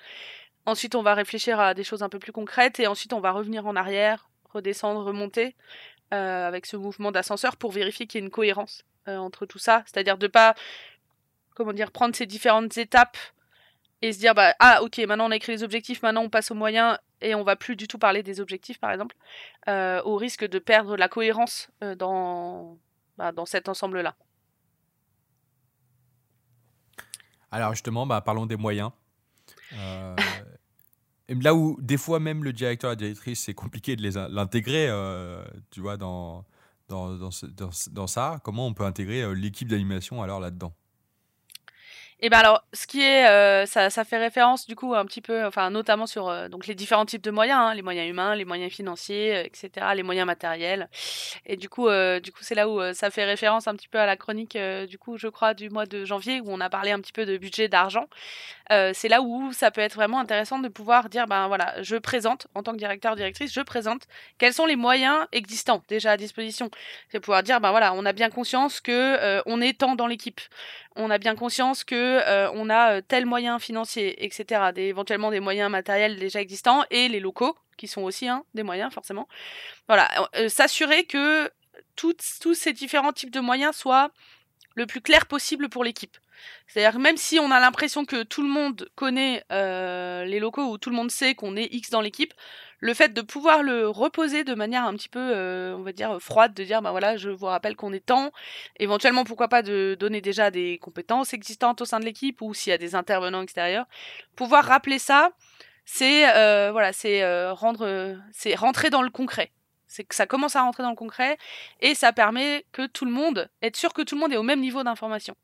ensuite on va réfléchir à des choses un peu plus concrètes et ensuite on va revenir en arrière redescendre remonter euh, avec ce mouvement d'ascenseur pour vérifier qu'il y ait une cohérence euh, entre tout ça c'est-à-dire de pas comment dire prendre ces différentes étapes et se dire bah ah ok maintenant on a écrit les objectifs maintenant on passe aux moyens et on va plus du tout parler des objectifs par exemple au risque de perdre la cohérence dans bah, dans cet ensemble-là. Alors justement, bah, parlons des moyens. Euh, là où des fois même le directeur, la directrice, c'est compliqué de l'intégrer, euh, tu vois, dans, ça, comment on peut intégrer euh, l'équipe d'animation alors là-dedans? Et ben alors, ce qui est, euh, ça, ça, fait référence du coup un petit peu, enfin notamment sur euh, donc les différents types de moyens, hein, les moyens humains, les moyens financiers, euh, etc., les moyens matériels. Et du coup, du coup, c'est là où ça fait référence un petit peu à la chronique du coup, je crois, du mois de janvier où on a parlé un petit peu de budget d'argent. c'est là où ça peut être vraiment intéressant de pouvoir dire, ben voilà, je présente en tant que directeur directrice, je présente quels sont les moyens existants déjà à disposition. C'est pouvoir dire, ben voilà, on a bien conscience que on est tant dans l'équipe on a bien conscience que euh, on a euh, tel moyen financier, etc. Éventuellement des moyens matériels déjà existants et les locaux qui sont aussi hein, des moyens forcément. Voilà, euh, s'assurer que tous ces différents types de moyens soient le plus clair possible pour l'équipe. C'est-à-dire même si on a l'impression que tout le monde connaît les locaux ou tout le monde sait qu'on est X dans l'équipe, le fait de pouvoir le reposer de manière un petit peu, euh, on va dire, froide, de dire, bah voilà, je vous rappelle qu'on est temps, éventuellement, pourquoi pas de donner déjà des compétences existantes au sein de l'équipe ou s'il y a des intervenants extérieurs, pouvoir rappeler ça, euh, c'est euh, rendre, c'est rentrer dans le concret. C'est que ça commence à rentrer dans le concret et ça permet que tout le monde, être sûr que tout le monde est au même niveau d'information.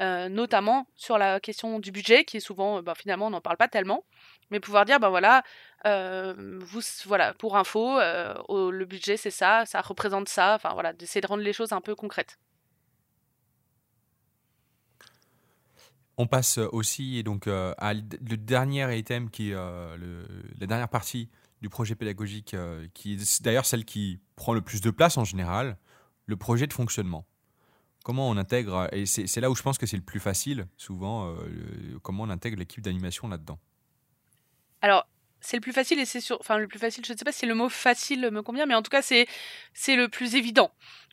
Notamment sur la question du budget, qui est souvent, bah, finalement, on n'en parle pas tellement mais pouvoir dire ben voilà vous voilà pour info le budget c'est ça ça représente ça enfin voilà d'essayer de rendre les choses un peu concrètes. On passe aussi donc à le dernier item qui le, la dernière partie du projet pédagogique qui est d'ailleurs celle qui prend le plus de place en général le projet de fonctionnement comment on intègre et c'est là où je pense que c'est le plus facile souvent comment on intègre l'équipe d'animation là-dedans alors, c'est le plus facile et c'est sur. Enfin, le plus facile, je ne sais pas si le mot facile me convient, mais en tout cas, c'est, c'est le plus évident.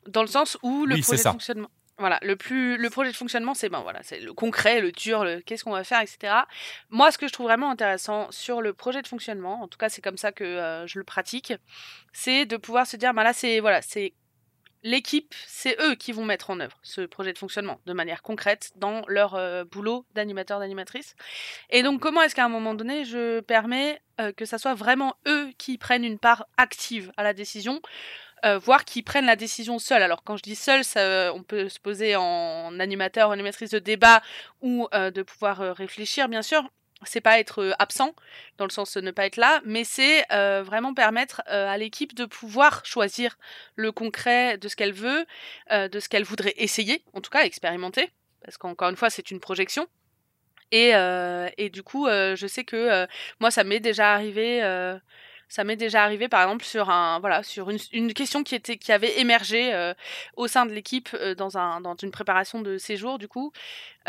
Dans le sens où le projet de fonctionnement. Voilà, le plus le projet de fonctionnement, c'est ben voilà, c'est le concret, le dur, le qu'est-ce qu'on va faire, etc. Moi, ce que je trouve vraiment intéressant sur le projet de fonctionnement, en tout cas, c'est comme ça que euh, je le pratique, c'est de pouvoir se dire, ben là, c'est voilà, c'est l'équipe, c'est eux qui vont mettre en œuvre ce projet de fonctionnement de manière concrète dans leur euh, boulot d'animateur, d'animatrice. Et donc, comment est-ce qu'à un moment donné, je permets euh, que ça soit vraiment eux qui prennent une part active à la décision, euh, voire qui prennent la décision seuls? Alors, quand je dis seul, ça, on peut se poser en animateur, animatrice de débat ou de pouvoir réfléchir, bien sûr c'est pas être euh, absent dans le sens de ne pas être là, mais c'est euh, vraiment permettre euh, à l'équipe de pouvoir choisir le concret de ce qu'elle veut, de ce qu'elle voudrait essayer, en tout cas expérimenter, parce qu'encore une fois c'est une projection. Et du coup, je sais que moi ça m'est déjà arrivé Ça m'est déjà arrivé, par exemple, sur un voilà sur une, question qui était qui avait émergé euh, au sein de l'équipe euh, dans un dans une préparation de séjour du coup,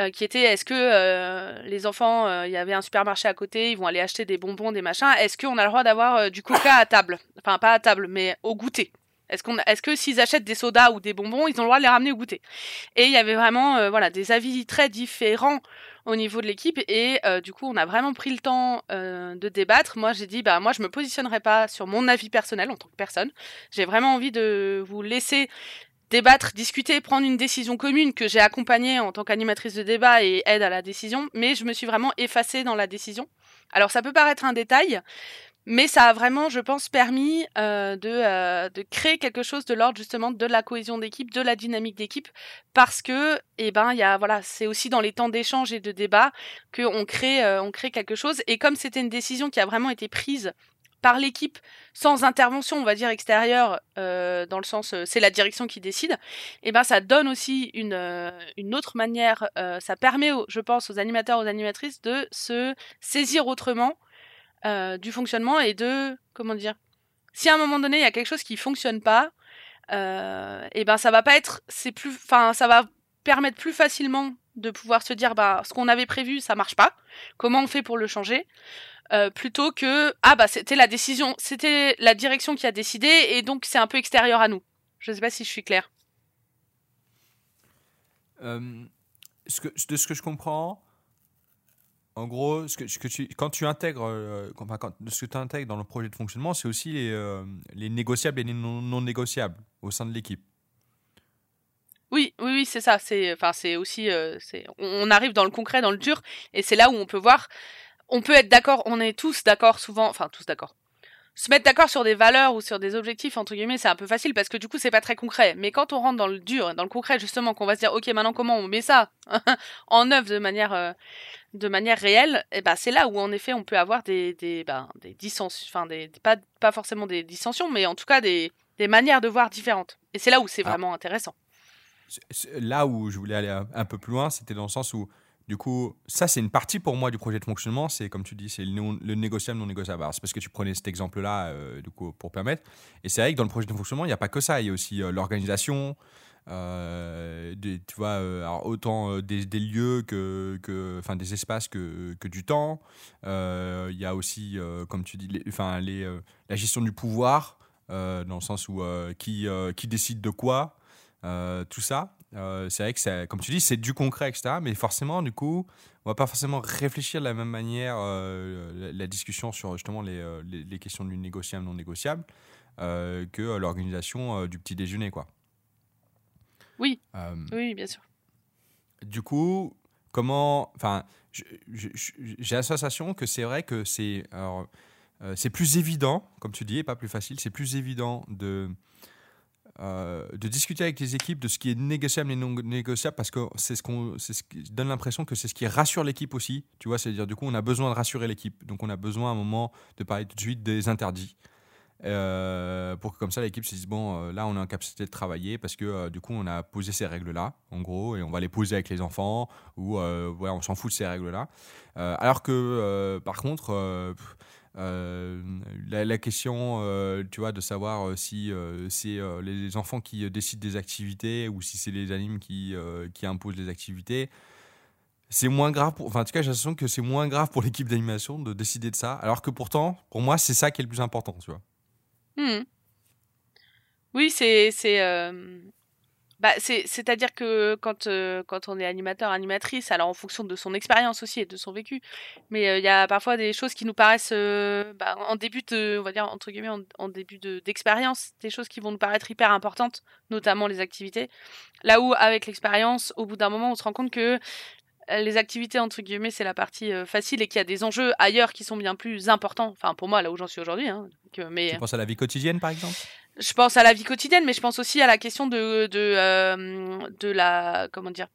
euh, qui était est-ce que les enfants, il y avait un supermarché à côté, ils vont aller acheter des bonbons, des machins, est-ce qu'on a le droit d'avoir du coca à table, enfin pas à table, mais au goûter. Est-ce qu'on, est-ce que s'ils achètent des sodas ou des bonbons, ils ont le droit de les ramener au goûter? Et il y avait vraiment, voilà, des avis très différents au niveau de l'équipe et euh, du coup on a vraiment pris le temps euh, de débattre. Moi j'ai dit bah moi je me positionnerai pas sur mon avis personnel en tant que personne. J'ai vraiment envie de vous laisser débattre, discuter, prendre une décision commune que j'ai accompagnée en tant qu'animatrice de débat et aide à la décision, mais je me suis vraiment effacée dans la décision. Alors ça peut paraître un détail, mais ça a vraiment, je pense, permis euh, de, euh, de, créer quelque chose de l'ordre justement de la cohésion d'équipe, de la dynamique d'équipe, parce que, eh ben, il y a, voilà, c'est aussi dans les temps d'échange et de débat qu'on crée, euh, on crée quelque chose. Et comme c'était une décision qui a vraiment été prise par l'équipe sans intervention, on va dire extérieure, dans le sens c'est la direction qui décide, et eh ben ça donne aussi une, une autre manière, ça permet, je pense, aux animateurs, aux animatrices de se saisir autrement euh, du fonctionnement et de comment dire si à un moment donné il y a quelque chose qui fonctionne pas euh, et ben ça va pas être c'est plus enfin ça va permettre plus facilement de pouvoir se dire bah ce qu'on avait prévu ça marche pas. Comment on fait pour le changer? Euh, plutôt que ah bah c'était la décision c'était la direction qui a décidé et donc c'est un peu extérieur à nous. Je sais pas si je suis claire. De ce que je comprends en gros, ce que, tu, quand tu intègres, euh, ce que tu intègres dans le projet de fonctionnement, c'est aussi les, euh, les, négociables et les non, négociables au sein de l'équipe. Oui, oui, oui, c'est ça. Enfin, c'est aussi, euh, on arrive dans le concret, dans le dur, et c'est là où on peut voir, on peut être d'accord, on est tous d'accord souvent, enfin tous d'accord se mettre d'accord sur des valeurs ou sur des objectifs entre guillemets c'est un peu facile parce que du coup c'est pas très concret. Mais quand on rentre dans le dur dans le concret justement qu'on va se dire ok maintenant comment on met ça en œuvre de manière euh, de manière réelle et eh ben c'est là où en effet on peut avoir des des ben, des dissensions enfin des pas pas forcément des dissensions mais en tout cas des des manières de voir différentes. Et c'est là où c'est ah. vraiment intéressant. Là où je voulais aller un peu plus loin c'était dans le sens où du coup, ça, c'est une partie pour moi du projet de fonctionnement. C'est, comme tu dis, c'est le, négociable, non négociable. c'est parce que tu prenais cet exemple-là, euh, du coup, pour permettre. Et c'est vrai que dans le projet de fonctionnement, il n'y a pas que ça. Il y a aussi euh, l'organisation, euh, tu vois, autant des, lieux que, des espaces que, que du temps. il y a aussi, comme tu dis, la gestion du pouvoir, dans le sens où qui, qui décide de quoi, tout ça. Euh, c'est vrai que, comme tu dis, c'est du concret, etc. Mais forcément, du coup, on va pas forcément réfléchir de la même manière euh, la, discussion sur justement les, euh, les, questions du négociable, non négociable, que l'organisation du petit déjeuner, quoi. Oui. oui, bien sûr. Du coup, comment, enfin, j'ai la sensation que c'est vrai que c'est, c'est plus évident, comme tu dis, et pas plus facile, c'est plus évident de euh, de discuter avec les équipes de ce qui est négociable et non négociable parce que c'est ce, qu'on, qui donne l'impression que c'est ce qui rassure l'équipe aussi. Tu vois, c'est-à-dire du coup, on a besoin de rassurer l'équipe. Donc, on a besoin à un moment de parler tout de suite des interdits. Euh, pour que comme ça l'équipe se dise bon euh, là on est en capacité de travailler parce que du coup on a posé ces règles là en gros et on va les poser avec les enfants ou voilà on s'en fout de ces règles là alors que par contre euh, la, question, euh, tu vois, de savoir euh, si c'est les enfants qui décident des activités ou si c'est les animes qui, qui imposent les activités, c'est moins grave. Pour, enfin, en tout cas, j'ai l'impression que c'est moins grave pour l'équipe d'animation de décider de ça, alors que pourtant, pour moi, c'est ça qui est le plus important, tu vois. Hmm. Oui, c'est bah, c'est-à-dire que quand, euh, quand on est animateur, animatrice, alors en fonction de son expérience aussi et de son vécu, mais euh, il y a parfois des choses qui nous paraissent euh, bah, en début de, on va dire entre guillemets, en, début d'expérience, des choses qui vont nous paraître hyper importantes, notamment les activités. Là où avec l'expérience, au bout d'un moment, on se rend compte que les activités entre guillemets c'est la partie facile et qu'il y a des enjeux ailleurs qui sont bien plus importants. Enfin pour moi là où j'en suis aujourd'hui. Hein, mais tu penses à la vie quotidienne par exemple? Je pense à la vie quotidienne, mais je pense aussi à la question de de, euh, de la comment dire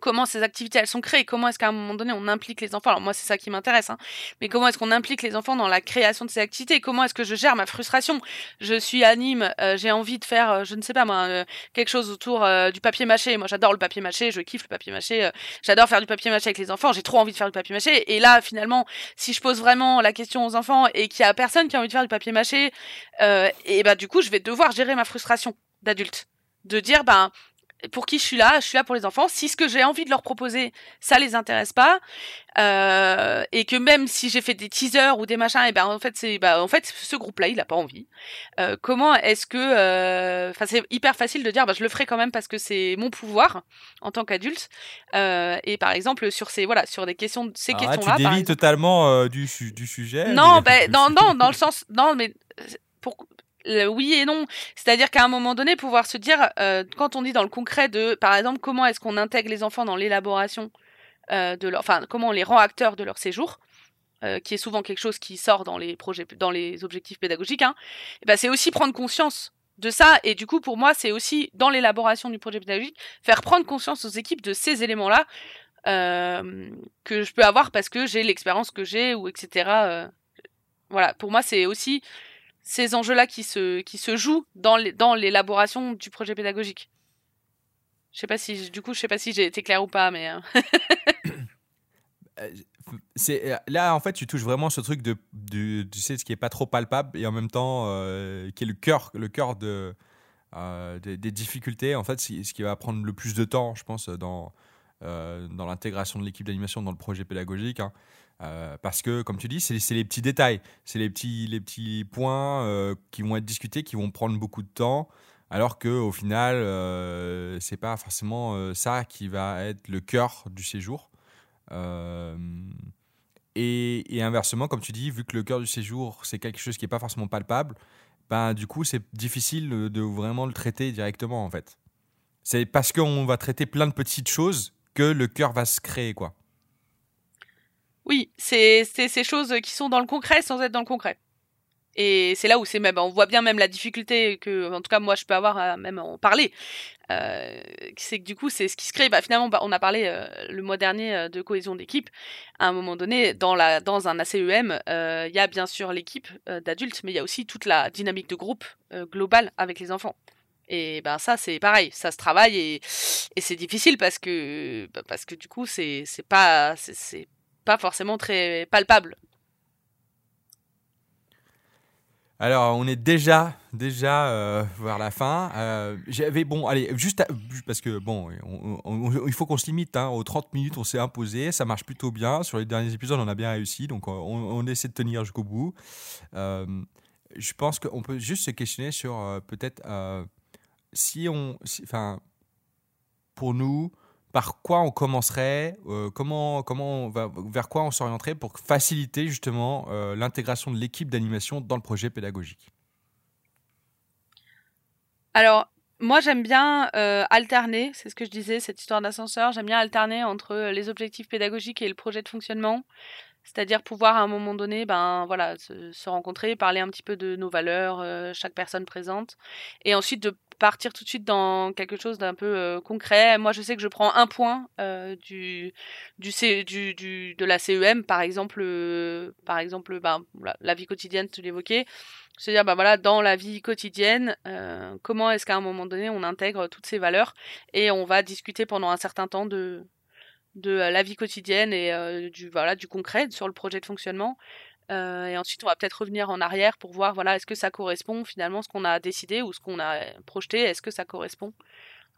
comment ces activités elles sont créées, comment est-ce qu'à un moment donné on implique les enfants. Alors moi c'est ça qui m'intéresse, hein. mais comment est-ce qu'on implique les enfants dans la création de ces activités? Comment est-ce que je gère ma frustration? Je suis anime, euh, j'ai envie de faire, euh, je ne sais pas moi, euh, quelque chose autour du papier mâché. Moi j'adore le papier mâché, je kiffe le papier mâché, j'adore faire du papier mâché avec les enfants. J'ai trop envie de faire du papier mâché. Et là finalement, si je pose vraiment la question aux enfants et qu'il y a personne qui a envie de faire du papier mâché, et bah du coup je vais devoir gérer ma frustration d'adulte, de dire ben pour qui je suis là, je suis là pour les enfants. Si ce que j'ai envie de leur proposer, ça les intéresse pas, euh, et que même si j'ai fait des teasers ou des machins, et ben en fait c'est, bah en fait ce groupe-là il a pas envie. Euh, comment est-ce que, euh, enfin c'est hyper facile de dire, bah je le ferai quand même parce que c'est mon pouvoir en tant qu'adulte. Et par exemple sur ces voilà sur des questions, ces questions-là. Tu dévis totalement du, du sujet. Non, ben non non dans le sens non mais pour oui et non. C'est-à-dire qu'à un moment donné, pouvoir se dire, euh, quand on dit dans le concret de, par exemple, comment est-ce qu'on intègre les enfants dans l'élaboration euh, de leur, enfin, comment on les rend acteurs de leur séjour, euh, qui est souvent quelque chose qui sort dans les projets, dans les objectifs pédagogiques, hein, et ben c'est aussi prendre conscience de ça. Et du coup, pour moi, c'est aussi dans l'élaboration du projet pédagogique, faire prendre conscience aux équipes de ces éléments-là que je peux avoir parce que j'ai l'expérience que j'ai ou etc. voilà, pour moi, c'est aussi ces enjeux-là qui se, qui se jouent dans l'élaboration du projet pédagogique. Je sais pas si, du coup, je sais pas si j'ai été clair ou pas, mais. Euh. Euh, euh, là en fait tu touches vraiment ce truc de, tu sais ce qui est pas trop palpable et en même temps qui est le cœur le cœur de des, difficultés en fait ce qui va prendre le plus de temps je pense dans dans l'intégration de l'équipe d'animation dans le projet pédagogique hein. Euh, parce que, comme tu dis, c'est les petits détails, c'est les petits, les petits points euh, qui vont être discutés, qui vont prendre beaucoup de temps, alors qu'au final, euh, c'est pas forcément euh, ça qui va être le cœur du séjour. Et, et, inversement, comme tu dis, vu que le cœur du séjour, c'est quelque chose qui n'est pas forcément palpable, ben, du coup, c'est difficile de vraiment le traiter directement, en fait. C'est parce qu'on va traiter plein de petites choses que le cœur va se créer, quoi. Oui, c'est ces choses qui sont dans le concret sans être dans le concret. Et c'est là où c'est même, on voit bien même la difficulté que, en tout cas, moi, je peux avoir à même en parler. Euh, c'est que du coup, c'est ce qui se crée. Bah, finalement, bah, on a parlé euh, le mois dernier euh, de cohésion d'équipe. À un moment donné, dans, la, dans un ACEM, il y a bien sûr l'équipe d'adultes, mais il y a aussi toute la dynamique de groupe globale avec les enfants. Et ben ça c'est pareil, ça se travaille et, c'est difficile parce que bah, parce que du coup c'est pas c'est pas forcément très palpable. Alors, on est déjà, déjà euh, vers la fin. Euh, j'avais, bon, allez, juste parce que, bon, il faut qu'on se limite hein, aux 30 minutes, on s'est imposé, ça marche plutôt bien. Sur les derniers épisodes, on a bien réussi, donc on, essaie de tenir jusqu'au bout. Euh, je pense qu'on peut juste se questionner sur peut-être si on. Enfin, pour nous, par quoi on commencerait, euh, comment, comment va, vers quoi on s'orienterait pour faciliter justement euh, l'intégration de l'équipe d'animation dans le projet pédagogique? Alors, moi j'aime bien euh, alterner, c'est ce que je disais, cette histoire d'ascenseur, j'aime bien alterner entre les objectifs pédagogiques et le projet de fonctionnement. C'est-à-dire pouvoir à un moment donné, ben voilà, se, rencontrer, parler un petit peu de nos valeurs, chaque personne présente, et ensuite de partir tout de suite dans quelque chose d'un peu euh, concret. Moi, je sais que je prends un point euh, du, du, de la CEM, par exemple, euh, par exemple, ben, la, vie quotidienne, tu l'évoquais. C'est-à-dire, ben voilà, dans la vie quotidienne, comment est-ce qu'à un moment donné, on intègre toutes ces valeurs et on va discuter pendant un certain temps de de la vie quotidienne et du voilà du concret sur le projet de fonctionnement euh, et ensuite, on va peut-être revenir en arrière pour voir, voilà, est-ce que ça correspond finalement ce qu'on a décidé ou ce qu'on a projeté, est-ce que ça correspond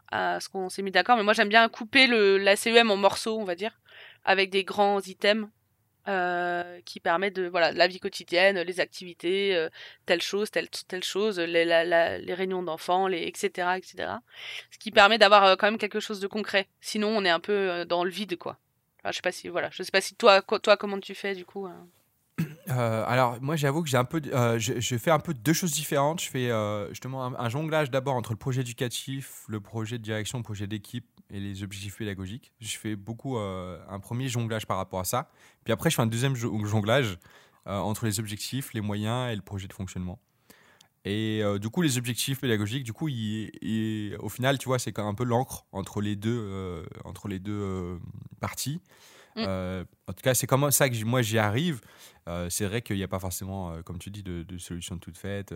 à ce qu'on s'est mis d'accord. Mais moi, j'aime bien couper le, la CEM en morceaux, on va dire, avec des grands items euh, qui permettent de, voilà, la vie quotidienne, les activités, euh, telle chose, telle, telle chose, les, les réunions d'enfants, les, etc., etc. Ce qui permet d'avoir quand même quelque chose de concret. Sinon, on est un peu dans le vide, quoi. je sais pas si, voilà, je sais pas si toi, toi, comment tu fais, du coup. Euh, alors moi j'avoue que j'ai un peu, euh, je, fais un peu deux choses différentes. Je fais euh, justement un, jonglage d'abord entre le projet éducatif, le projet de direction, le projet d'équipe et les objectifs pédagogiques. Je fais beaucoup un premier jonglage par rapport à ça. Puis après je fais un deuxième jonglage entre les objectifs, les moyens et le projet de fonctionnement. Et du coup, les objectifs pédagogiques, du coup, au final, tu vois, c'est un peu l'encre entre les deux, entre les deux parties. Mm. en tout cas, c'est comme ça que moi j'y arrive. c'est vrai qu'il n'y a pas forcément, comme tu dis, de, de solution toute faite.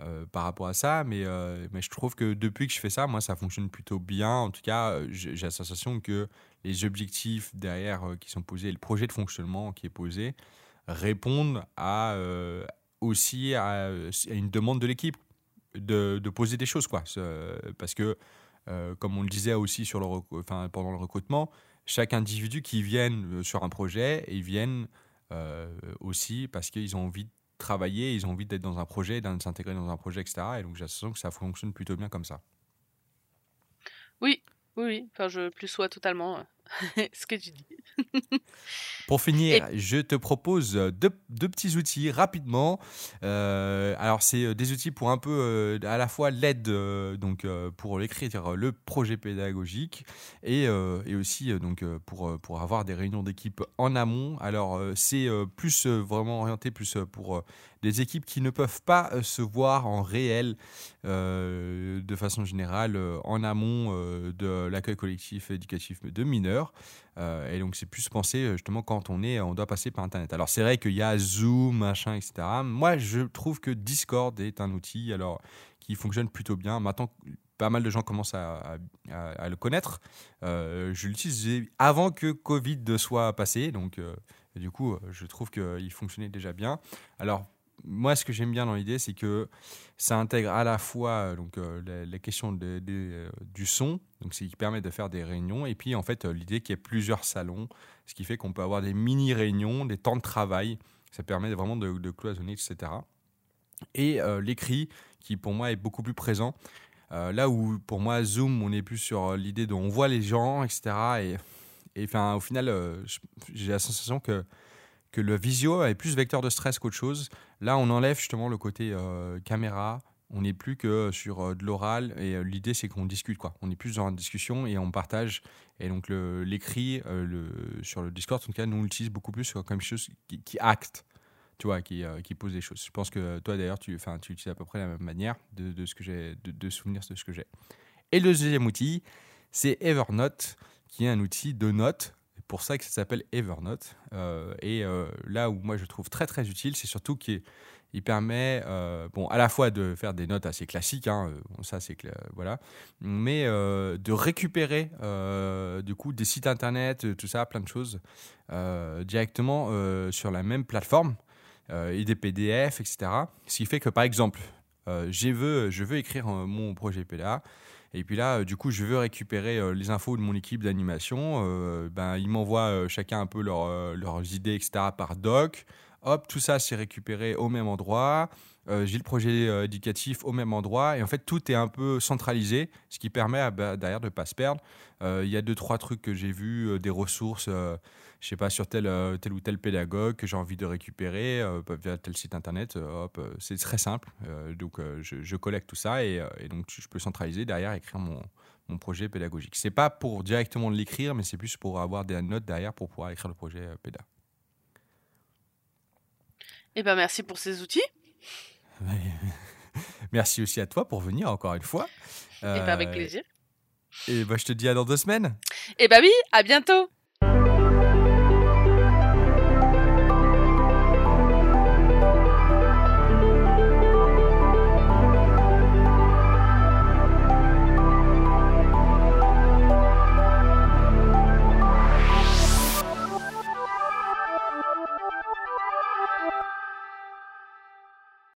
Euh, par rapport à ça, mais, euh, je trouve que depuis que je fais ça, moi, ça fonctionne plutôt bien. En tout cas, euh, j'ai la sensation que les objectifs derrière qui sont posés, le projet de fonctionnement qui est posé, répondent aussi à, une demande de l'équipe de, poser des choses. Quoi. Parce que, comme on le disait aussi sur le, pendant le recrutement, chaque individu qui vient sur un projet, ils viennent aussi parce qu'ils ont envie de travailler, ils ont envie d'être dans un projet, de s'intégrer dans un projet, etc. Et donc j'ai l'impression que ça fonctionne plutôt bien comme ça. Oui, oui, oui. Enfin, je plus sois totalement euh, ce que tu dis. Pour finir, je te propose deux, petits outils rapidement. Euh, alors, c'est euh, des outils pour un peu à la fois l'aide donc pour l'écrire le projet pédagogique et, et aussi donc pour pour avoir des réunions d'équipe en amont. Alors, c'est plus vraiment orienté plus pour des équipes qui ne peuvent pas euh, se voir en réel euh, de façon générale euh, en amont de l'accueil collectif éducatif de mineurs. et donc c'est plus pensé justement quand on est, on doit passer par Internet. Alors c'est vrai qu'il y a Zoom, machin, etc. Moi je trouve que Discord est un outil alors qui fonctionne plutôt bien. Maintenant pas mal de gens commencent à, le connaître. je l'utilisais avant que Covid soit passé, donc du coup, je trouve qu'il fonctionnait déjà bien. Alors, moi, ce que j'aime bien dans l'idée, c'est que ça intègre à la fois euh, donc, euh, les, questions euh, du son, donc ce qui permet de faire des réunions, et puis en fait l'idée qu'il y ait plusieurs salons, ce qui fait qu'on peut avoir des mini-réunions, des temps de travail, ça permet vraiment de, cloisonner, etc. Et l'écrit, qui pour moi est beaucoup plus présent, là où pour moi Zoom, on est plus sur l'idée de on voit les gens, etc. Et, et au final, j'ai la sensation que que le visio est plus vecteur de stress qu'autre chose. Là, on enlève justement le côté euh, caméra. On n'est plus que sur euh, de l'oral et euh, l'idée c'est qu'on discute quoi. On est plus dans une discussion et on partage. Et donc l'écrit sur le Discord, en tout cas, nous on l'utilise beaucoup plus comme chose qui, acte, tu vois, qui, pose des choses. Je pense que toi d'ailleurs, tu, tu utilises à peu près la même manière de, de ce que de, de souvenir de ce que j'ai. Et le deuxième outil, c'est Evernote, qui est un outil de notes pour ça que ça s'appelle Evernote. Euh, et euh, là où moi je trouve très très utile, c'est surtout qu'il il permet, euh, bon, à la fois de faire des notes assez classiques, hein, ça c'est voilà, mais de récupérer du coup des sites internet, tout ça, plein de choses directement sur la même plateforme et des PDF, etc. Ce qui fait que par exemple, je veux, je veux écrire mon projet PLA. Et puis là, euh, du coup, je veux récupérer euh, les infos de mon équipe d'animation. Euh, ben, ils m'envoient chacun un peu leurs idées, etc. par doc. Hop, tout ça, c'est récupéré au même endroit. j'ai le projet éducatif au même endroit. Et en fait, tout est un peu centralisé, ce qui permet bah, derrière de ne pas se perdre. Il y a deux, trois trucs que j'ai vus, des ressources je sais pas, sur tel, euh, tel ou tel pédagogue que j'ai envie de récupérer euh, via tel site internet. Euh, hop, c'est très simple. donc, je, collecte tout ça et, donc je peux centraliser derrière, écrire mon, mon projet pédagogique. C'est pas pour directement l'écrire, mais c'est plus pour avoir des notes derrière pour pouvoir écrire le projet péda. Eh ben, merci pour ces outils. merci aussi à toi pour venir encore une fois. Et eh ben, avec plaisir. Et ben, je te dis à dans deux semaines. Et eh ben oui, à bientôt.